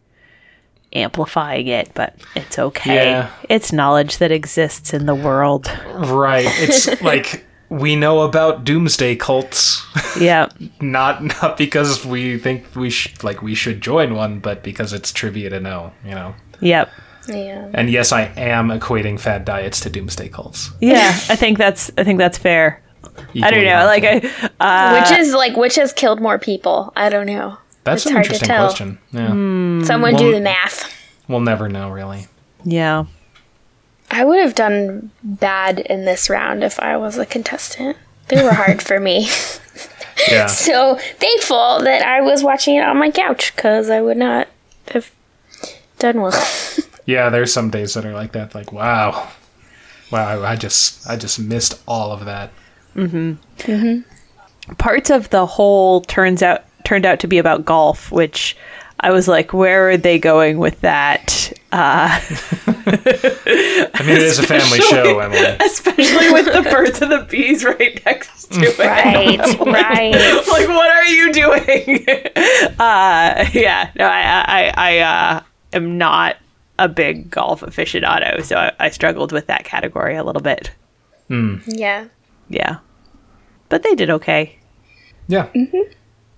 amplifying it, but it's okay. Yeah. It's knowledge that exists in the world. Right. It's like we know about doomsday cults, yeah. not not because we think we sh- like we should join one, but because it's trivia to know, you know. Yep. yeah. And yes, I am equating fad diets to doomsday cults. Yeah, I think that's I think that's fair. I don't Equally know, like. I uh, which is like which has killed more people? I don't know. That's it's an hard to interesting tell. question. Yeah, Someone do the math. we'll never know really. yeah. I would have done bad in this round if I was a contestant. They were hard for me. Yeah, So thankful that I was watching it on my couch because I would not have done well. yeah. There's some days that are like that. Like wow, wow. I just I just missed all of that. Mm-hmm. Mm-hmm. Parts of the whole turns out turned out to be about golf, which I was like, where are they going with that? Uh, I mean, it is a family show, Emily. especially with the birds and the bees right next to it. right, right. like, what are you doing? uh, yeah, no, I, I, I uh, am not a big golf aficionado, so I, I struggled with that category a little bit. Yeah. Yeah, but they did okay. Yeah,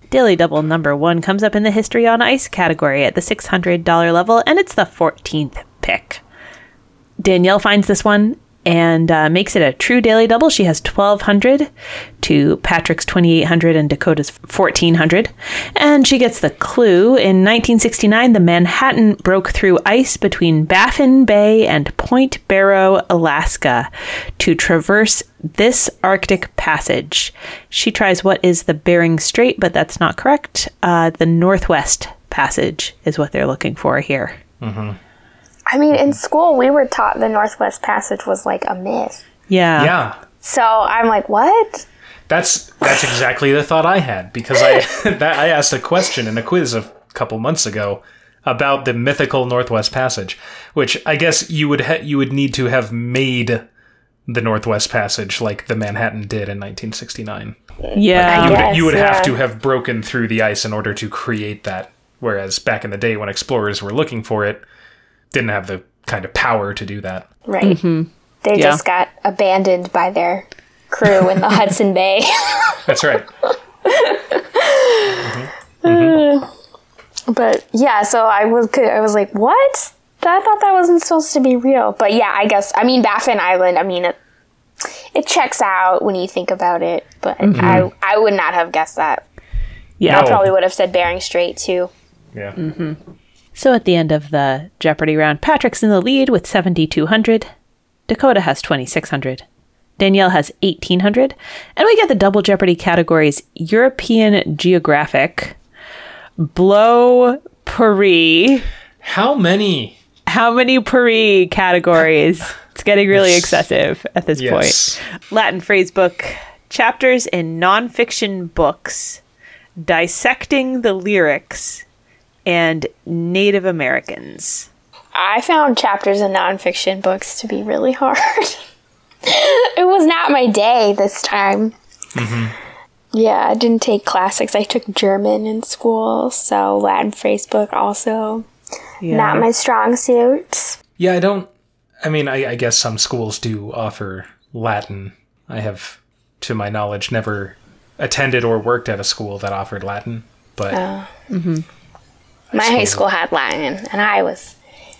Daily Double number one comes up in the History on Ice category at the $600 level, and it's the 14th pick. Danielle finds this one and uh, makes it a true Daily Double. She has 1200 to Patrick's 2800 and Dakota's 1400. And she gets the clue. In 1969, the Manhattan broke through ice between Baffin Bay and Point Barrow, Alaska, to traverse this Arctic passage. She tries what is the Bering Strait, but that's not correct. Uh, the Northwest Passage is what they're looking for here. I mean, in school, we were taught the Northwest Passage was like a myth. Yeah. yeah. So I'm like, what? That's that's exactly the thought I had because I that I asked a question in a quiz a couple months ago about the mythical Northwest Passage, which I guess you would ha- you would need to have made the Northwest Passage like the Manhattan did in 1969. Yeah. You would, Yes, you would have to have broken through the ice in order to create that. Whereas back in the day when explorers were looking for it, didn't have the kind of power to do that. Right. Mm-hmm. They Yeah. just got abandoned by their crew in the Hudson Bay. That's right. Mm-hmm. Mm-hmm. but yeah, so I was I was like, what? I thought that wasn't supposed to be real. But yeah, I guess I mean Baffin Island. I mean it. It checks out when you think about it, but mm-hmm. I I would not have guessed that. Yeah. I No. probably would have said Bering Strait too. Yeah. Mm-hmm. So at the end of the Jeopardy round, Patrick's in the lead with 7,200. Dakota has 2,600. Danielle has 1,800. And we get the double Jeopardy categories European Geographic, Blow Paris. How many? How many Paris categories? It's getting really excessive at this Yes. point. Latin phrase book, chapters in nonfiction books, dissecting the lyrics, and Native Americans. I found chapters in nonfiction books to be really hard. it was not my day this time. Mm-hmm. Yeah, I didn't take classics. I took German in school, so Latin phrase book also Yeah. not my strong suit. Yeah, I don't. I mean, I, I guess some schools do offer Latin. I have, to my knowledge, never attended or worked at a school that offered Latin. But oh. mm-hmm. My high school had Latin, and I was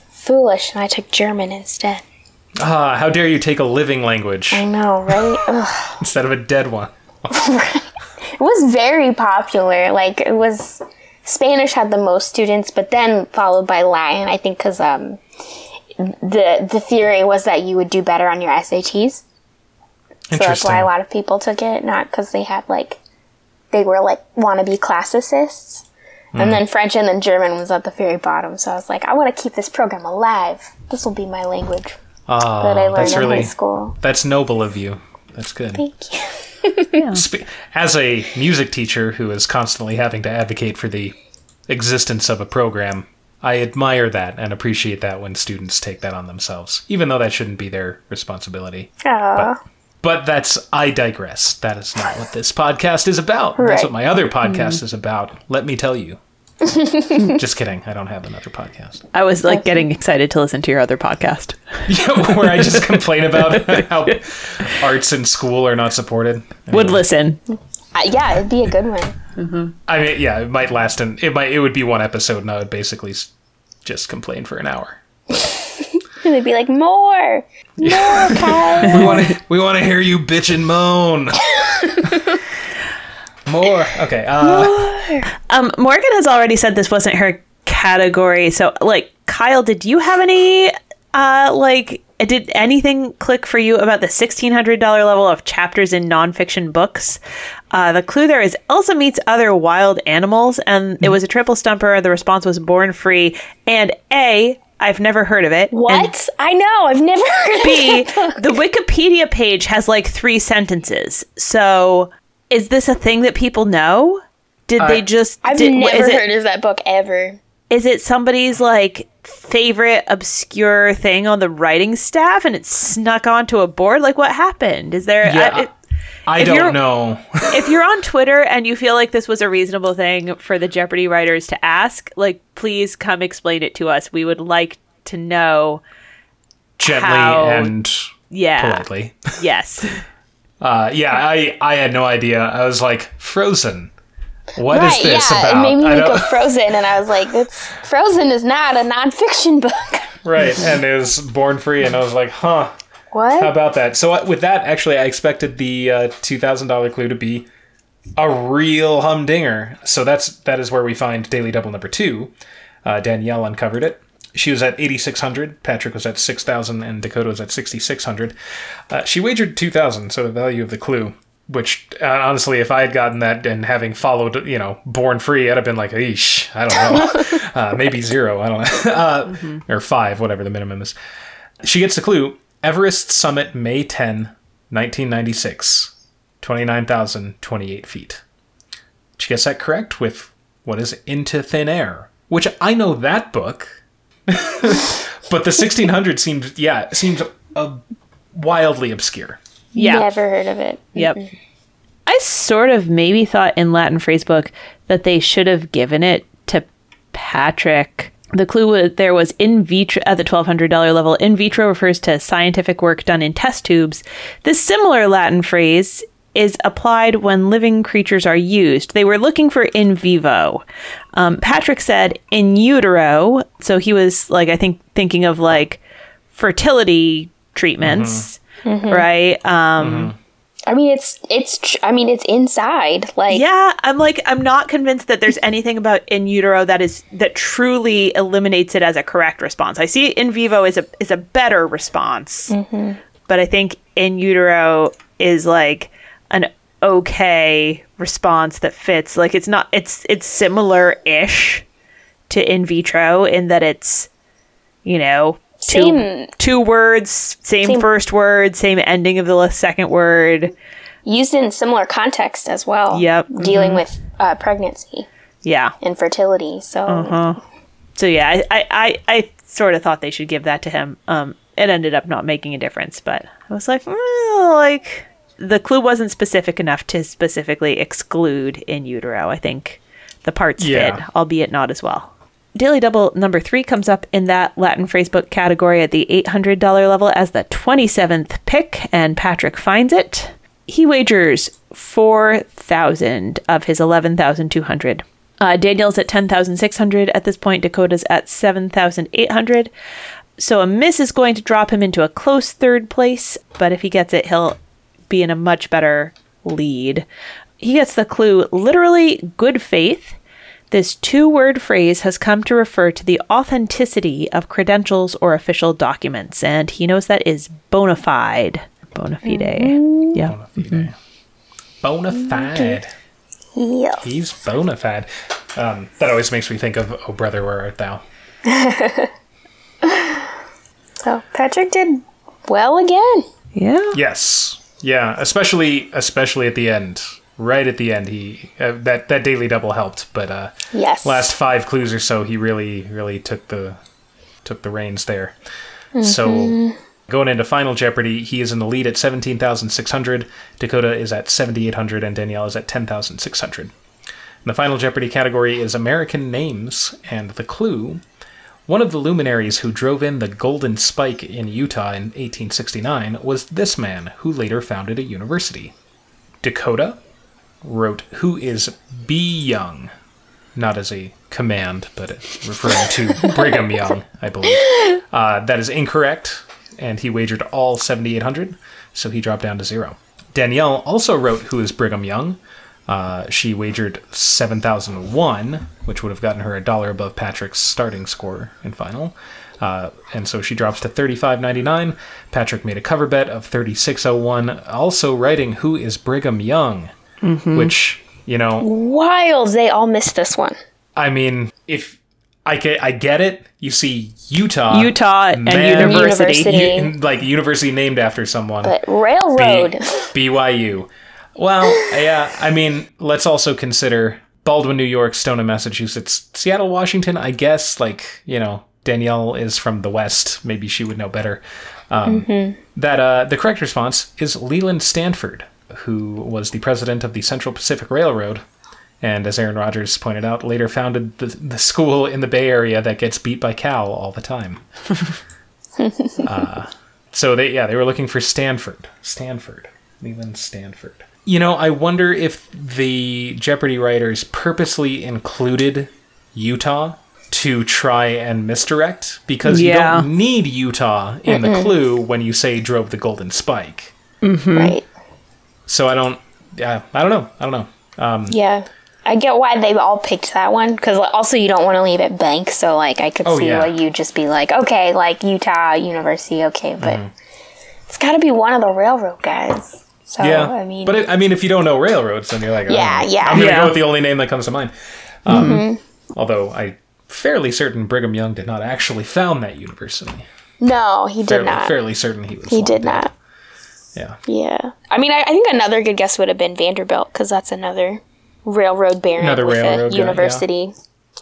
foolish, and I took German instead. ah, how dare you take a living language I know, right? Instead of a dead one? It was very popular. Like it was Spanish had the most students, but then followed by Latin. I think because um, the the theory was that you would do better on your SATs. So that's why a lot of people took it, not because they had like they were like wannabe classicists. And then French and then German was at the very bottom. So I was like, I want to keep this program alive. This will be my language Ah, that I learned that's in really high school. that's noble of you. That's good. Thank you. Spe- As a music teacher who is constantly having to advocate for the existence of a program, I admire that and appreciate that when students take that on themselves, even though that shouldn't be their responsibility. Aw. But that's, I digress. That is not what this podcast is about. That's what my other podcast mm-hmm. is about. Let me tell you. Just kidding. I don't have another podcast. I was like getting excited to listen to your other podcast. Yeah, where I just complain about how arts in school are not supported. Would listen. Uh, yeah, it'd be a good one. I mean, yeah, it might last, and it might. It would be one episode, and I would basically just complain for an hour. And they'd be like, more, more, Kyle. We want to. we want to hear you bitch and moan. More. Okay. Uh, Um, Morgan has already said this wasn't her category. So, like, Kyle, did you have any, uh, like, did anything click for you about the $1,600 level of chapters in nonfiction books? Uh, the clue there is Elsa meets other wild animals, and it was a triple stumper. The response was born free. And A, I've never heard of it. And What? I know. I've never heard of it. B, the Wikipedia page has like three sentences. So, is this a thing that people know? Did they just? I've did, never is it, heard of that book ever. Is it somebody's like favorite obscure thing on the writing staff, and it snuck onto a board? Like, what happened? Is there? Yeah, I- it- I If don't you're- know. if you're on Twitter and you feel like this was a reasonable thing for the Jeopardy writers to ask, like, please come explain it to us. We would like to know. Gently How- and Yeah. politely. Yes. Uh, yeah, I I had no idea. I was like, Frozen. What is right? this yeah, about? it made me think of Frozen, and I was like, "That's Frozen is not a nonfiction book." right, and it was Born Free, and I was like, huh. what? How about that? So uh, with that, actually, I expected the uh, two thousand dollar clue to be a real humdinger. So that's that is where we find Daily Double number two. Uh, Danielle uncovered it. She was at eighty six hundred. Patrick was at six thousand, and Dakota was at sixty six hundred. Uh, she wagered two thousand. So the value of the clue. Which uh, honestly, if I had gotten that and having followed, you know, Born Free, I'd have been like, "Eesh, I don't know, uh, maybe zero, I don't know, uh, or five, whatever the minimum is." She gets the clue Everest summit, May 10, 1996, 29,028 feet. She gets that correct with what is Into Thin Air, which I know that book, but the 1600 seems, yeah, seems uh, wildly obscure. Yeah. Never heard of it. Yep. I sort of maybe thought in Latin phrase book that they should have given it to Patrick. The clue was, there was in vitro at the $1,200 level. In vitro refers to scientific work done in test tubes. This similar Latin phrase is applied when living creatures are used. They were looking for in vivo. Um, Patrick said in utero. So he was like, I think, thinking of like fertility treatments, Mm-hmm. right? Um, mm-hmm. I mean, it's it's. Tr- I mean, it's inside. Like, Yeah, I'm like I'm not convinced that there's anything about in utero that is that truly eliminates it as a correct response. I see in vivo is a is a better response, mm-hmm. but I think in utero is like an okay response that fits. Like it's not it's it's similar ish to in vitro in that it's you know two Same- two words, same, Same- first word, same ending of the second word. used in similar context as well. Yep. Dealing with uh, pregnancy Yeah. and fertility. So Uh-huh. So yeah, I, I, I, I sort of thought they should give that to him. Um, it ended up not making a difference, but I was like, well, like the clue wasn't specific enough to specifically exclude in utero. I think the parts Yeah. fit, albeit not as well. Daily Double number three comes up in that Latin phrasebook category at the $800 level as the 27th pick, and Patrick finds it. He wagers 4,000 of his 11,200. Uh, Daniel's at 10,600 at this point. Dakota's at 7,800. So a miss is going to drop him into a close third place, but if he gets it, he'll be in a much better lead. He gets the clue literally good faith. This two word phrase has come to refer to the authenticity of credentials or official documents, and he knows that is bona fide. Bona fide. Yeah. Bona fide. Bona fide. yes. He's bona fide. Um, that always makes me think of "Oh brother, where art thou?" So Patrick did well again. Yeah. Yes, yeah, especially especially at the end, right at the end. He uh, that that daily double helped, but uh, Yes. last five clues or so, he really really took the took the reins there. So going into Final Jeopardy, he is in the lead at seventeen thousand six hundred. Dakota is at seventy eight hundred, and Danielle is at ten thousand six hundred. The Final Jeopardy category is American names, and the clue. One of the luminaries who drove in the Golden Spike in Utah in 1869 was this man, who later founded a university. Dakota wrote, Who is B. Young? Not as a command, but referring to Brigham Young, I believe. Uh, that is incorrect, and he wagered all 7,800, so he dropped down to zero. Danielle also wrote, Who is Brigham Young? Uh, she wagered 7,001, which would have gotten her a dollar above Patrick's starting score in final. Uh, and so she drops to 35.99. Patrick made a cover bet of 36.01, also writing Who is Brigham Young? Which, you know, Wild. They all missed this one. I mean, if I get, I get it. You see Utah, Utah and man, university. University. u- like university named after someone. But railroad. B- BYU. Well, yeah, I mean, let's also consider Baldwin, New York, Stoneham, Massachusetts, Seattle, Washington. I guess, like, you know, Danielle is from the West. Maybe she would know better. Um, That uh, the correct response is Leland Stanford, who was the president of the Central Pacific Railroad. And as Aaron Rodgers pointed out, later founded the, the school in the Bay Area that gets beat by Cal all the time. uh, so they, yeah, they were looking for Stanford. Stanford. Leland Stanford. You know, I wonder if the Jeopardy writers purposely included Utah to try and misdirect because Yeah. you don't need Utah in the clue when you say drove the golden spike. Right. So I don't yeah, I don't know. I don't know. Um, Yeah. I get why they all picked that one because also you don't want to leave it blank. So like I could Oh, see yeah. why you just be like, okay, like Utah University, okay, but Mm-hmm. it's got to be one of the railroad guys. So yeah, I mean, but it, I mean, if you don't know railroads, then you're like, oh, Yeah, yeah. I'm gonna Yeah. go with the only name that comes to mind. Um, Although I fairly certain Brigham Young did not actually found that university. no, he did Fairly, not. fairly certain he was. He did dead. not. Yeah. Yeah. I mean, I, I think another good guess would have been Vanderbilt because that's another railroad baron Another with railroad guy, a yeah. university.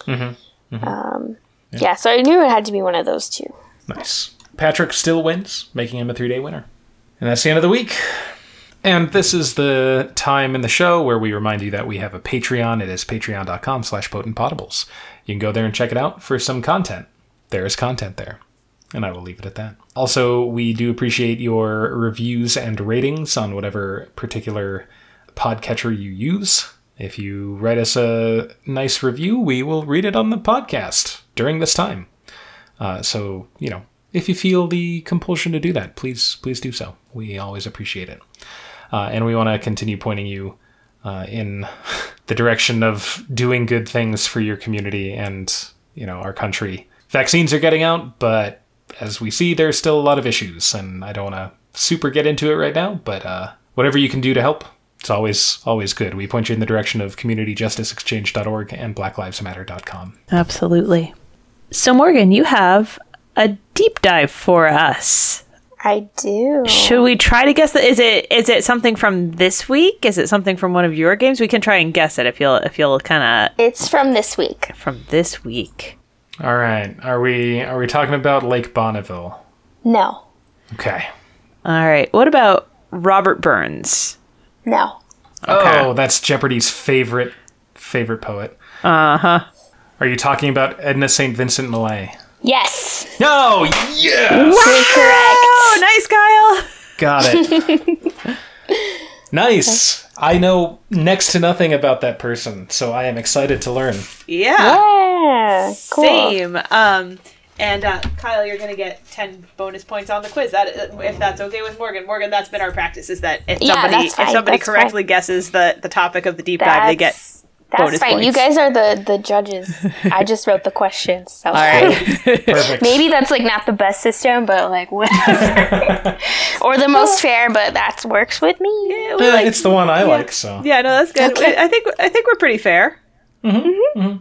Um, yeah. so I knew it had to be one of those two. Nice. Patrick still wins, making him a three day winner. And that's the end of the week. And this is the time in the show where we remind you that we have a Patreon. It is patreon.com slash potentpotables. You can go there and check it out for some content. There is content there. And I will leave it at that. Also, we do appreciate your reviews and ratings on whatever particular podcatcher you use. If you write us a nice review, we will read it on the podcast during this time. Uh, so you know, if you feel the compulsion to do that, please please do so. We always appreciate it, uh, and we want to continue pointing you uh, in the direction of doing good things for your community and you know our country. Vaccines are getting out, but as we see, there's still a lot of issues, and I don't want to super get into it right now. But uh, whatever you can do to help, it's always always good. We point you in the direction of communityjusticeexchange.org and blacklivesmatter.com. Absolutely. So, Morgan, you have a deep dive for us. I do. Should we try to guess that? Is it is it something from this week? Is it something from one of your games? We can try and guess it if you'll if you'll kind of. It's from this week. from this week. All right. Are we are we talking about Lake Bonneville? No. Okay. All right. What about Robert Burns? No. Okay. Oh, that's Jeopardy's favorite favorite poet. Uh huh. Are you talking about Edna St. Vincent Millay? Yes. No. Yes. You're correct. Oh, nice, Kyle. Got it. nice. I know next to nothing about that person, so I am excited to learn. Yeah. Yeah. Cool. Same. Um, and uh, Kyle, you're gonna get ten bonus points on the quiz. That if that's okay with Morgan. Morgan, that's been our practice. Is that if somebody that's fine, if somebody that's correctly guesses the the topic of the deep dive, they get. That's, that's bonus fine. You guys are the the judges. I just wrote the questions. So All right. Perfect. maybe that's like not the best system, but like whatever. or the most fair, but that works with me. Yeah, we like- it's the one I like, so yeah, no, that's good. Okay. I think I think we're pretty fair. Mm-hmm, mm-hmm. Mm-hmm.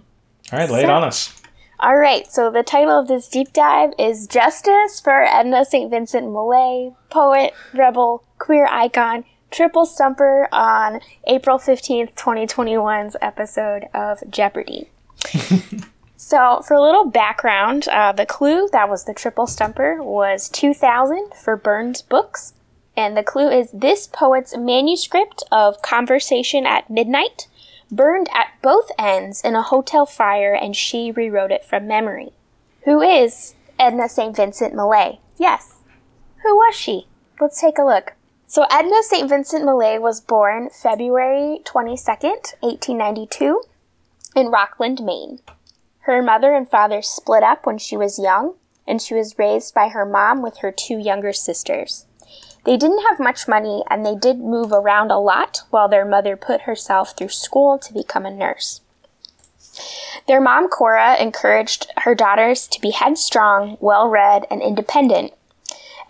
All right, lay it on us. All right, so the title of this deep dive is Justice for Edna St. Vincent Millay, poet, rebel, queer icon, triple stumper on April 15th, 2021's episode of Jeopardy. so, for a little background, uh, the clue that was the triple stumper was 2000 for Burns Books. And the clue is this poet's manuscript of Conversation at Midnight burned at both ends in a hotel fire and she rewrote it from memory. Who is Edna St. Vincent Millay? Yes. Who was she? Let's take a look. So, Edna St. Vincent Millay was born February 22nd, 1892, in Rockland, Maine. Her mother and father split up when she was young, and she was raised by her mom with her two younger sisters. They didn't have much money and they did move around a lot while their mother put herself through school to become a nurse. Their mom, Cora, encouraged her daughters to be headstrong, well read, and independent.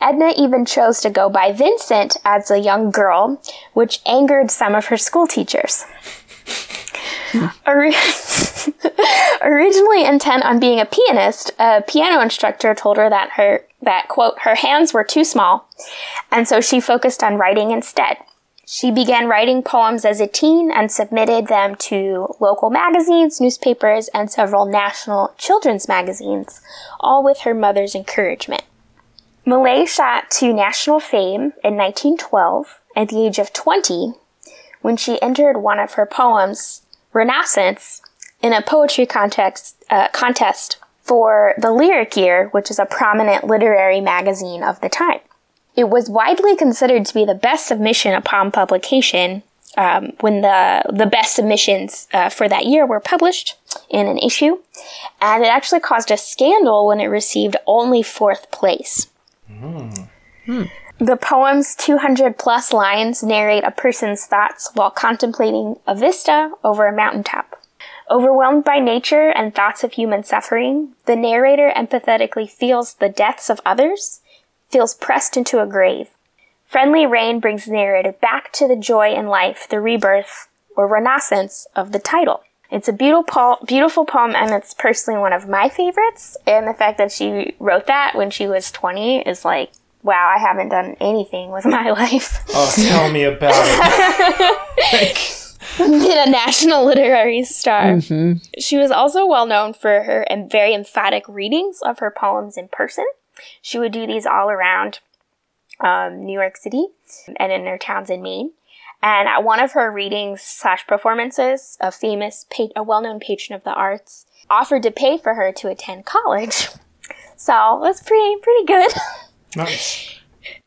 Edna even chose to go by Vincent as a young girl, which angered some of her school teachers. Ori- Originally intent on being a pianist, a piano instructor told her that her that quote her hands were too small, and so she focused on writing instead. She began writing poems as a teen and submitted them to local magazines, newspapers, and several national children's magazines, all with her mother's encouragement. Millay shot to national fame in 1912 at the age of 20 when she entered one of her poems, Renaissance, in a poetry contest, uh, contest for the Lyric Year, which is a prominent literary magazine of the time. It was widely considered to be the best submission upon publication um, when the the best submissions uh, for that year were published in an issue, and it actually caused a scandal when it received only fourth place. Hmm. The poem's 200 plus lines narrate a person's thoughts while contemplating a vista over a mountaintop. Overwhelmed by nature and thoughts of human suffering, the narrator empathetically feels the deaths of others, feels pressed into a grave. Friendly rain brings the narrator back to the joy in life, the rebirth or renaissance of the title. It's a beautiful, po- beautiful poem, and it's personally one of my favorites. And the fact that she wrote that when she was 20 is like, wow, I haven't done anything with my life. Oh, tell me about it. Been a national literary star. She was also well known for her and very emphatic readings of her poems in person. She would do these all around um, New York City and in her towns in Maine. And at one of her readings slash performances, a famous, pa- a well-known patron of the arts offered to pay for her to attend college. So that's pretty pretty good. nice.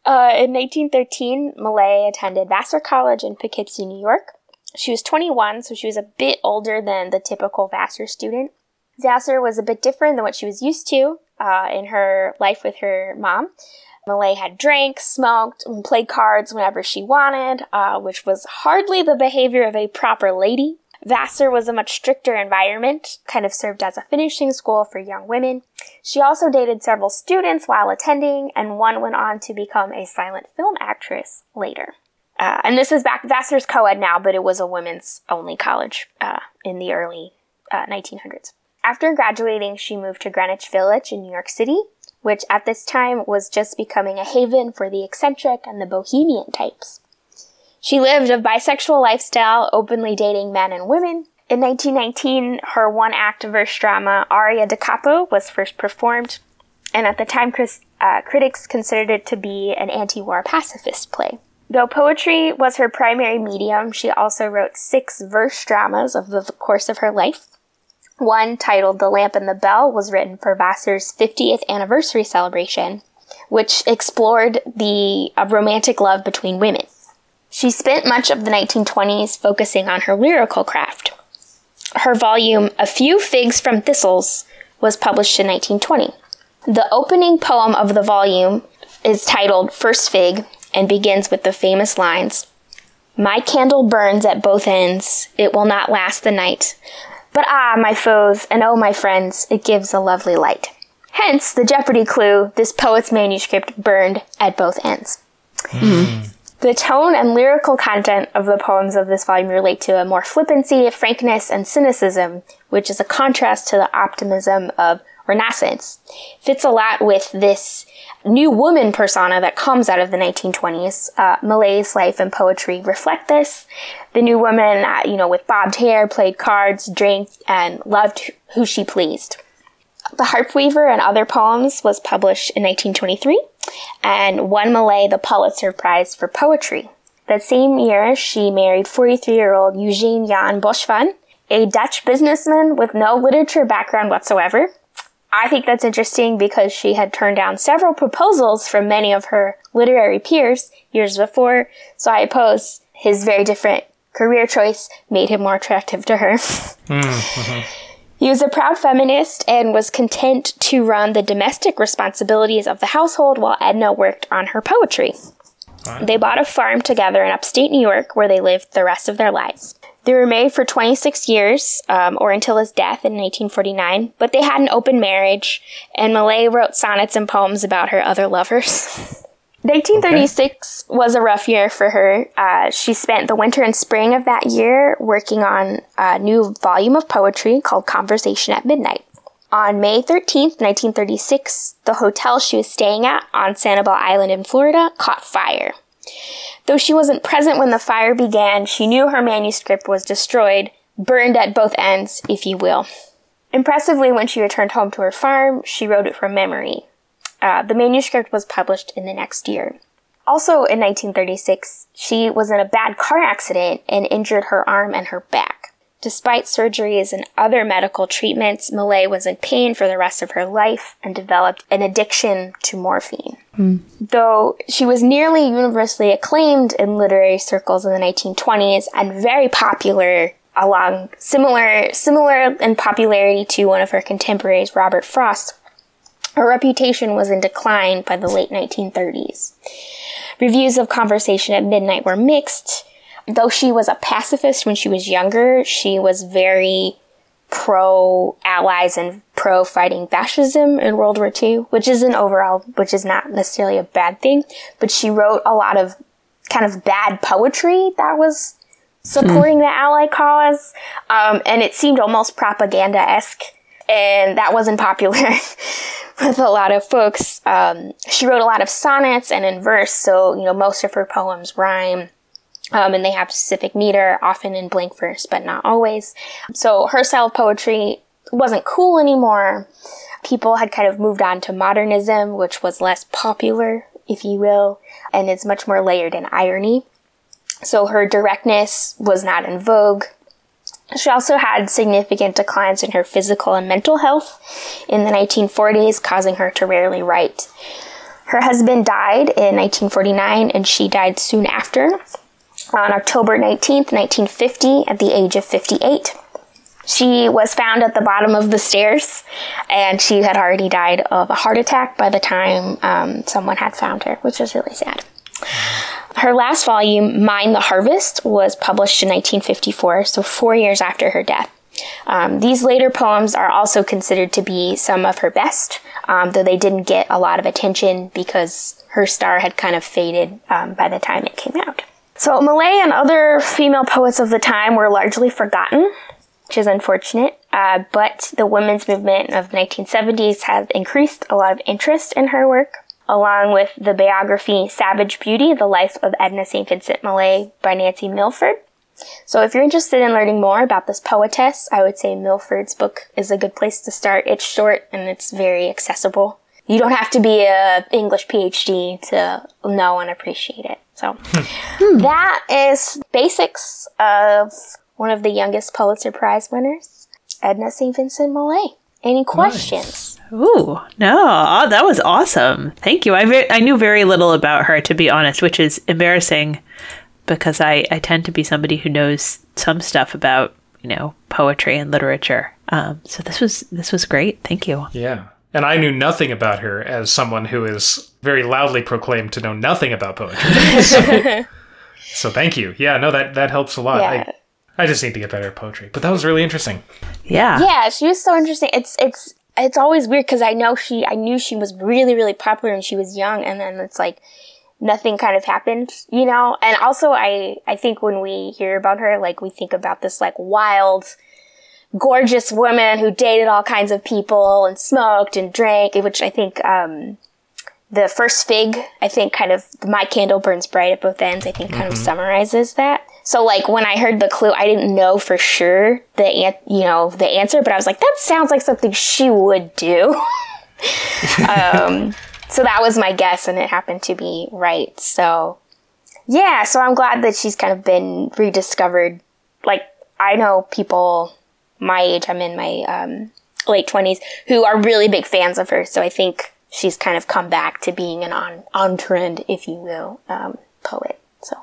Uh, in 1913, Millay attended Vassar College in Poughkeepsie, New York. She was 21, so she was a bit older than the typical Vassar student. Vassar was a bit different than what she was used to uh, in her life with her mom. Millay had drank, smoked, and played cards whenever she wanted, uh, which was hardly the behavior of a proper lady. Vassar was a much stricter environment, kind of served as a finishing school for young women. She also dated several students while attending, and one went on to become a silent film actress later. Uh, and this is back, Vassar's co ed now, but it was a women's only college uh, in the early uh, 1900s. After graduating, she moved to Greenwich Village in New York City, which at this time was just becoming a haven for the eccentric and the bohemian types. She lived a bisexual lifestyle, openly dating men and women. In 1919, her one act verse drama, Aria da Capo, was first performed, and at the time, uh, critics considered it to be an anti war pacifist play. Though poetry was her primary medium, she also wrote six verse dramas over the course of her life. One, titled The Lamp and the Bell, was written for Vassar's 50th anniversary celebration, which explored the uh, romantic love between women. She spent much of the 1920s focusing on her lyrical craft. Her volume, A Few Figs from Thistles, was published in 1920. The opening poem of the volume is titled First Fig and begins with the famous lines My candle burns at both ends, it will not last the night. But ah, my foes, and oh, my friends, it gives a lovely light. Hence the Jeopardy clue this poet's manuscript burned at both ends. The The tone and lyrical content of the poems of this volume relate to a more flippancy, frankness, and cynicism, which is a contrast to the optimism of Renaissance. Fits a lot with this new woman persona that comes out of the 1920s. Uh, Millay's life and poetry reflect this. The new woman, uh, you know, with bobbed hair, played cards, drank, and loved who she pleased. The Harp Weaver and Other Poems was published in 1923 and won Millay the Pulitzer Prize for Poetry. That same year, she married 43 year old Eugene Jan Boissevain, a Dutch businessman with no literature background whatsoever. I think that's interesting because she had turned down several proposals from many of her literary peers years before, so I suppose his very different career choice made him more attractive to her. Mm-hmm. He was a proud feminist and was content to run the domestic responsibilities of the household while Edna worked on her poetry. They bought a farm together in upstate New York where they lived the rest of their lives. They were married for 26 years, um, or until his death in 1949, but they had an open marriage, and Millay wrote sonnets and poems about her other lovers. 1936 okay. was a rough year for her. Uh, she spent the winter and spring of that year working on a new volume of poetry called Conversation at Midnight. On May 13th, 1936, the hotel she was staying at on Sanibel Island in Florida caught fire. Though she wasn't present when the fire began, she knew her manuscript was destroyed, burned at both ends, if you will. Impressively, when she returned home to her farm, she wrote it from memory. Uh, the manuscript was published in the next year. Also in 1936, she was in a bad car accident and injured her arm and her back. Despite surgeries and other medical treatments, Millay was in pain for the rest of her life and developed an addiction to morphine. Mm. Though she was nearly universally acclaimed in literary circles in the 1920s and very popular along similar similar in popularity to one of her contemporaries, Robert Frost, her reputation was in decline by the late 1930s. Reviews of Conversation at Midnight were mixed. Though she was a pacifist when she was younger, she was very pro allies and pro fighting fascism in World War II, which is an overall, which is not necessarily a bad thing, but she wrote a lot of kind of bad poetry that was supporting mm. the Ally cause, um, and it seemed almost propaganda esque, and that wasn't popular with a lot of folks. Um, she wrote a lot of sonnets and in verse, so you know most of her poems rhyme. Um, and they have specific meter, often in blank verse, but not always. So her style of poetry wasn't cool anymore. People had kind of moved on to modernism, which was less popular, if you will, and is much more layered in irony. So her directness was not in vogue. She also had significant declines in her physical and mental health in the 1940s, causing her to rarely write. Her husband died in 1949 and she died soon after, on October 19, 1950, at the age of 58. She was found at the bottom of the stairs and she had already died of a heart attack by the time um, someone had found her, which was really sad. Her last volume, Mine the Harvest, was published in 1954, so four years after her death. Um, these later poems are also considered to be some of her best, um, though they didn't get a lot of attention because her star had kind of faded um, by the time it came out. So Millay and other female poets of the time were largely forgotten, which is unfortunate. Uh, but the women's movement of the 1970s has increased a lot of interest in her work along with the biography Savage Beauty, The Life of Edna St. Vincent Millay by Nancy Milford. So if you're interested in learning more about this poetess, I would say Milford's book is a good place to start. It's short and it's very accessible. You don't have to be a English PhD to know and appreciate it. So hmm. that is basics of one of the youngest Pulitzer Prize winners, Edna St. Vincent Millay. Any questions? Nice. Ooh, no, oh, that was awesome. Thank you. I, ve- I knew very little about her, to be honest, which is embarrassing because I, I tend to be somebody who knows some stuff about, you know, poetry and literature. Um, so this was this was great. Thank you. Yeah. And I knew nothing about her as someone who is very loudly proclaimed to know nothing about poetry. so, so thank you. Yeah, no, that, that helps a lot. Yeah. I, I just need to get better at poetry. But that was really interesting. Yeah. Yeah, she was so interesting. It's it's it's always weird because I know she I knew she was really really popular when she was young, and then it's like nothing kind of happened, you know? And also I I think when we hear about her, like we think about this like wild gorgeous woman who dated all kinds of people and smoked and drank, which I think um the first fig, I think kind of my candle burns bright at both ends, I think kind of summarizes that. So like when I heard the clue, I didn't know for sure the an- you know the answer, but I was like, that sounds like something she would do. um, so that was my guess, and it happened to be right. So yeah, so I'm glad that she's kind of been rediscovered. Like I know people my age, I'm in my um, late twenties, who are really big fans of her. So I think she's kind of come back to being an on on trend, if you will, um, poet. So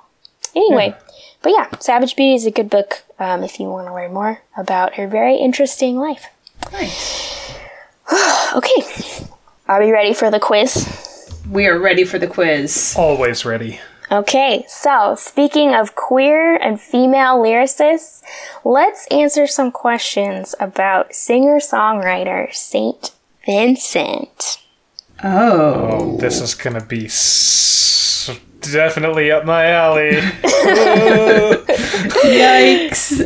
anyway, but yeah, Savage Beauty is a good book um, if you want to learn more about her very interesting life. Nice. Okay, are we ready for the quiz? We are ready for the quiz. Always ready. Okay, so speaking of queer and female lyricists, let's answer some questions about singer songwriter Saint Vincent. Oh. Oh, this is gonna be s- definitely up my alley. Yikes.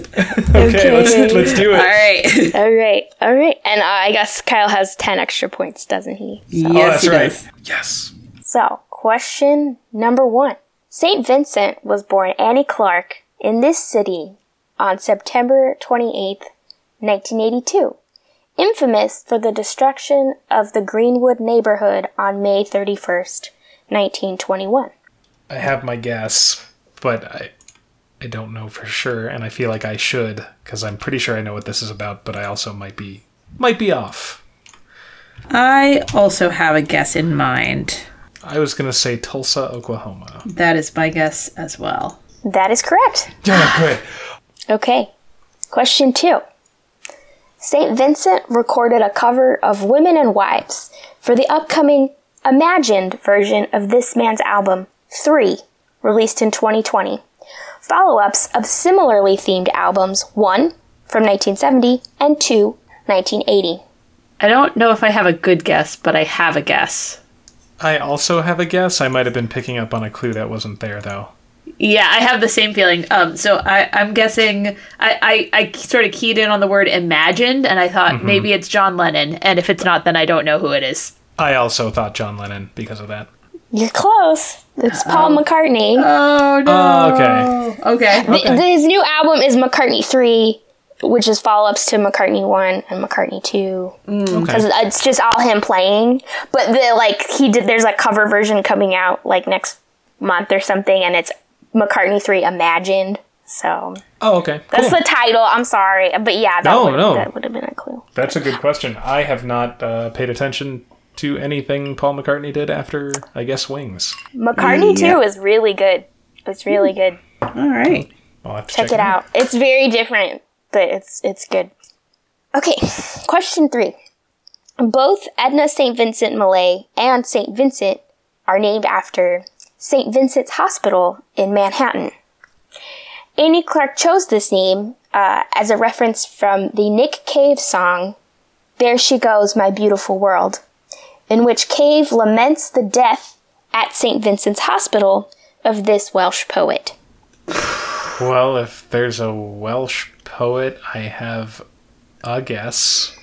okay, let's let's do it. All right. all right. All right. and uh, I guess Kyle has ten extra points, doesn't he? So, Oh, yes, that's he right. does. Yes. so question number one: Saint Vincent was born Annie Clark in this city on September twenty eighth, nineteen eighty two. Infamous for the destruction of the Greenwood neighborhood on May 31st, 1921. I have my guess, but I I don't know for sure, and I feel like I should because I'm pretty sure I know what this is about, but I also might be might be off. I also have a guess in mind. I was gonna say Tulsa, Oklahoma. That is my guess as well. That is correct. Yeah, good. Okay. Question two. St. Vincent recorded a cover of Women and Wives for the upcoming imagined version of this man's album, 3, released in 2020. Follow ups of similarly themed albums, 1 from 1970 and 2, 1980. I don't know if I have a good guess, but I have a guess. I also have a guess. I might have been picking up on a clue that wasn't there though. Yeah, I have the same feeling. Um, so I, I'm guessing I, I, I sort of keyed in on the word imagined, and I thought maybe it's John Lennon. And if it's not, then I don't know who it is. I also thought John Lennon because of that. You're close. It's Paul McCartney. Oh no. Oh, okay. Okay. Th- His new album is McCartney 3, which is follow ups to McCartney 1 and McCartney 2. Okay. because it's just all him playing. But the like he did. There's a cover version coming out like next month or something, and it's McCartney three imagined. So Oh, okay. that's Cool. the title. I'm sorry, but yeah, that No, would no. that would have been a clue. That's a good question. I have not uh, paid attention to anything Paul McCartney did after, I guess, Wings. McCartney Yeah. two is really good. It's really good. All right. I'll have to Check it out. It's very different, but it's it's good. Okay, question three. Both Edna St. Vincent Millay and St. Vincent are named after St. Vincent's Hospital in Manhattan. Annie Clark chose this name uh, as a reference from the Nick Cave song, There She Goes, My Beautiful World, in which Cave laments the death at St. Vincent's Hospital of this Welsh poet. Well, if there's a Welsh poet, I have a guess.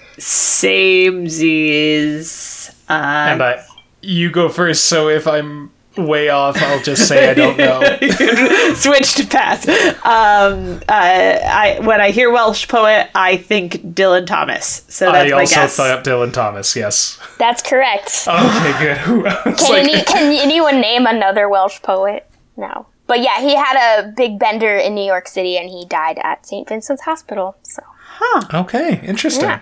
Samesies. Uh, And I, you go first. So if I'm way off, I'll just say I don't know. switch to pass. Um, uh, I when I hear Welsh poet, I think Dylan Thomas. So that's I my also guess. thought Dylan Thomas. Yes. That's correct. Okay, good. Who- I was Can, like- any, can anyone name another Welsh poet? No. But yeah, he had a big bender in New York City and he died at St. Vincent's Hospital. So Huh. okay, interesting. Yeah.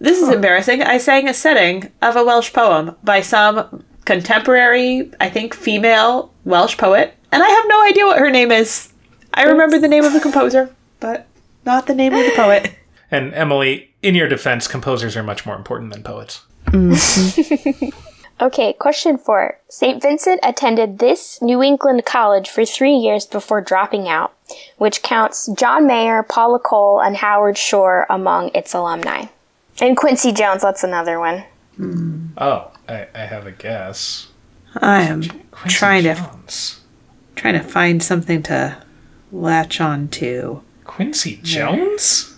This is embarrassing. I sang a setting of a Welsh poem by some contemporary, I think, female Welsh poet, and I have no idea what her name is. I remember the name of the composer, but not the name of the poet. And Emily, in your defense, composers are much more important than poets. Mm-hmm. Okay, question four. St. Vincent attended this New England college for three years before dropping out, which counts John Mayer, Paula Cole, and Howard Shore among its alumni. And Quincy Jones, that's another one. Oh, I, I have a guess. I am Quincy trying to Jones. trying to find something to latch on to. Quincy Jones?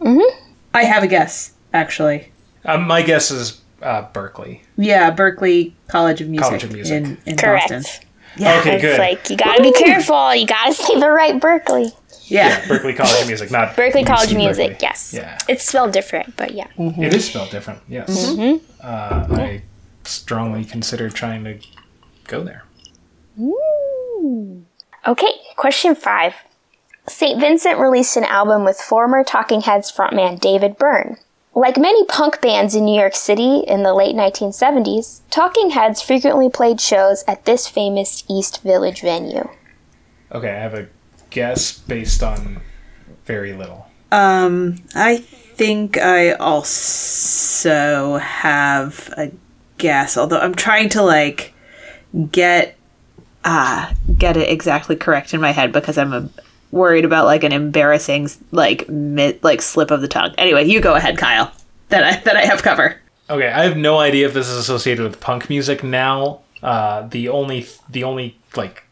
Hmm. I have a guess, actually. Um, my guess is uh, Berklee. Yeah, Berklee College of Music, College of Music. in, in Correct. Boston. Yeah. Okay, It's good. like you gotta be careful. You gotta say the right Berkeley. Yeah. yeah, Berklee College of Music, not Berkeley College of Music. Berkeley. Yes. Yeah, It's spelled different, but yeah. it is spelled different. Yes, Mm-hmm. uh, I strongly consider trying to go there. Okay, question five. St. Vincent released an album with former Talking Heads frontman David Byrne. Like many punk bands in New York City in the late 1970s, Talking Heads frequently played shows at this famous East Village venue. Okay, I have a guess based on very little. Um, I think I also have a guess, although I'm trying to like get uh get it exactly correct in my head because I'm uh worried about like an embarrassing like mi- like slip of the tongue. Anyway, you go ahead, Kyle. That I that I have cover. Okay, I have no idea if this is associated with punk music now. Uh, the only the only like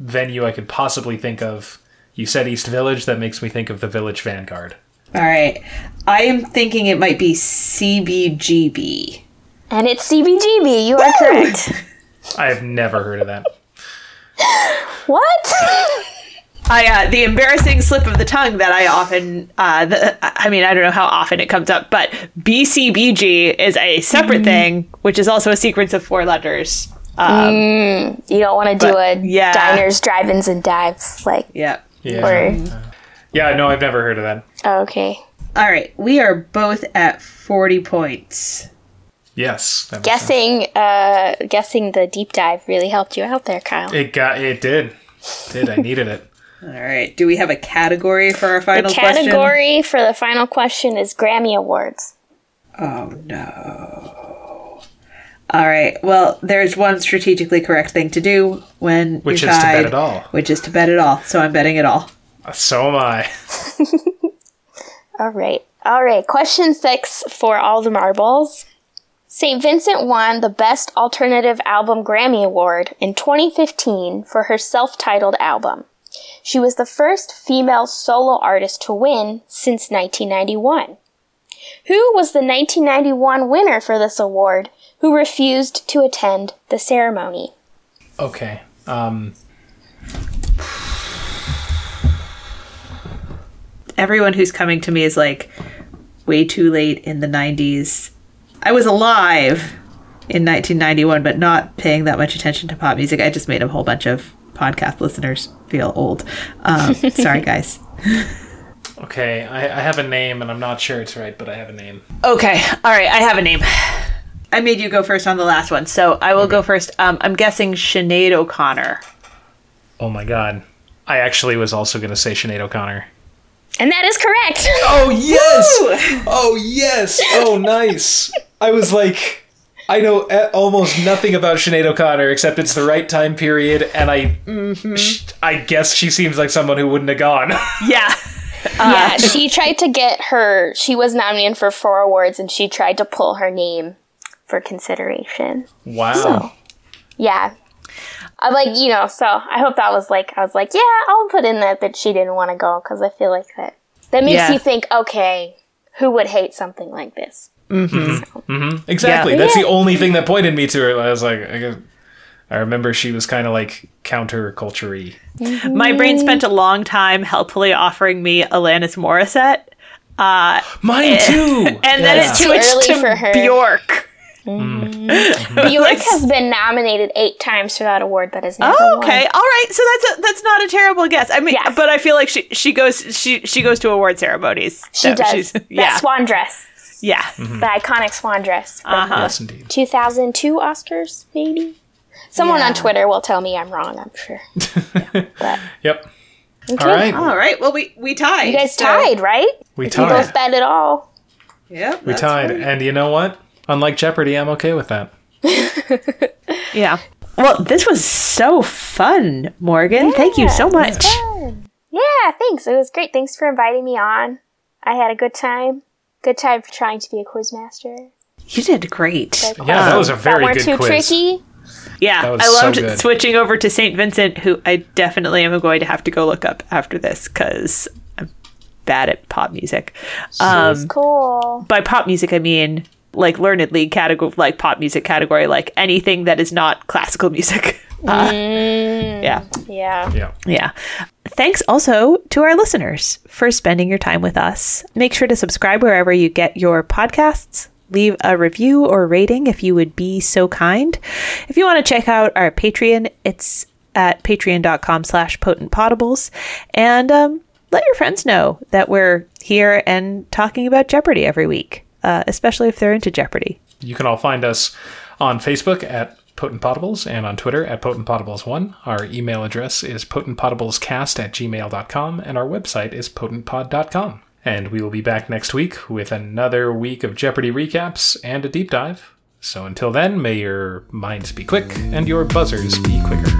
venue I could possibly think of. You said East Village. That makes me think of the Village Vanguard. All right. I am thinking it might be CBGB. And it's CBGB, you are correct. I have never heard of that. what? I uh, the embarrassing slip of the tongue that I often uh, the, I mean I don't know how often it comes up, but BCBG is a separate thing, which is also a sequence of four letters. Um, You don't want to do But, a yeah. diners, drive-ins, and dives like Yeah. Yeah. or Yeah, no, I've never heard of that. okay. All right, we are both at forty points. Yes. that makes. Guessing, uh, guessing the deep dive really helped you out there, Kyle. It got it did. Did I needed it. All right, do we have a category for our final question? The category for the final question is Grammy Awards. Oh no. All right. Well, there's one strategically correct thing to do when Which you're is to bet tied, it all. Which is to bet it all. So I'm betting it all. Uh, so am I. All right. All right. Question six for all the marbles. St. Vincent won the Best Alternative Album Grammy Award in 2015 for her self titled album. She was the first female solo artist to win since 1991. Who was the 1991 winner for this award who refused to attend the ceremony? Okay. Um Everyone who's coming to me is like way too late in the 90s. I was alive in 1991, but not paying that much attention to pop music. I just made a whole bunch of podcast listeners feel old. Um, sorry, guys. okay, I, I have a name and I'm not sure it's right, but I have a name. Okay. All right. I have a name. I made you go first on the last one, so I will go first. Um, I'm guessing Sinead O'Connor. Oh my god. I actually was also gonna say Sinead O'Connor. And that is correct. Oh yes! Oh yes! Oh nice! I was like, I know almost nothing about Sinead O'Connor except it's the right time period, and I, mm-hmm. sh- I guess she seems like someone who wouldn't have gone. Yeah. yeah, uh, she tried to get her. She was nominated for four awards, and she tried to pull her name for consideration. wow. So, yeah, I like you know. So I hope that was like I was like, yeah, I'll put in that that she didn't want to go because I feel like that that makes Yeah. you think, okay, who would hate something like this? Mm-hmm. Mm-hmm. Exactly. Yeah. That's Yeah. the only thing that pointed me to her. I was like, I, guess- I remember she was kind of like counterculture mm-hmm. My brain spent a long time helpfully offering me Alanis Morissette, uh, Mine too. and then Yeah. it Too switched early to for her. Bjork. Bjork has been nominated eight times for that award, but has never Oh, won. okay, all right. So that's a, that's not a terrible guess. I mean, Yes. but I feel like she she goes she she goes to award ceremonies. She So does she's- that Yeah, swan dress, yeah. Mm-hmm. the iconic swan dress. from Uh-huh. Yes, indeed. 2002 Oscars, maybe. Someone Yeah. on Twitter will tell me I'm wrong. I'm sure. but Yep. okay. All right. All right. Well, we we tied. you guys so- tied, right? We tied. You both tied. bet it all. Yep. We tied. right. And you know what? Unlike Jeopardy, I'm okay with that. Yeah. Well, this was so fun, Morgan. Thank you so much. Yeah, thanks. It was great. Thanks for inviting me on. I had a good time. Good time for trying to be a quiz master. You did great. Yeah, that was a That very weren't good too quiz. tricky. Yeah, I loved good. switching over to St. Vincent, who I definitely am going to have to go look up after this because I'm bad at pop music. Um, It's cool. by pop music, I mean like learnedly category, like pop music category, like anything that is not classical music. Uh, yeah. Yeah. Yeah. Yeah. Thanks also to our listeners for spending your time with us. Make sure to subscribe wherever you get your podcasts. Leave a review or rating if you would be so kind. If you want to check out our Patreon, it's at patreon.com slash potentpotables. And um, let your friends know that we're here and talking about Jeopardy every week, uh, especially if they're into Jeopardy. You can all find us on Facebook at Potent Potables and on Twitter at Potent Potables1. Our email address is potentpotablescast at gmail.com and our website is potentpod.com. And we will be back next week with another week of Jeopardy recaps and a deep dive. So until then, may your minds be quick and your buzzers be quicker.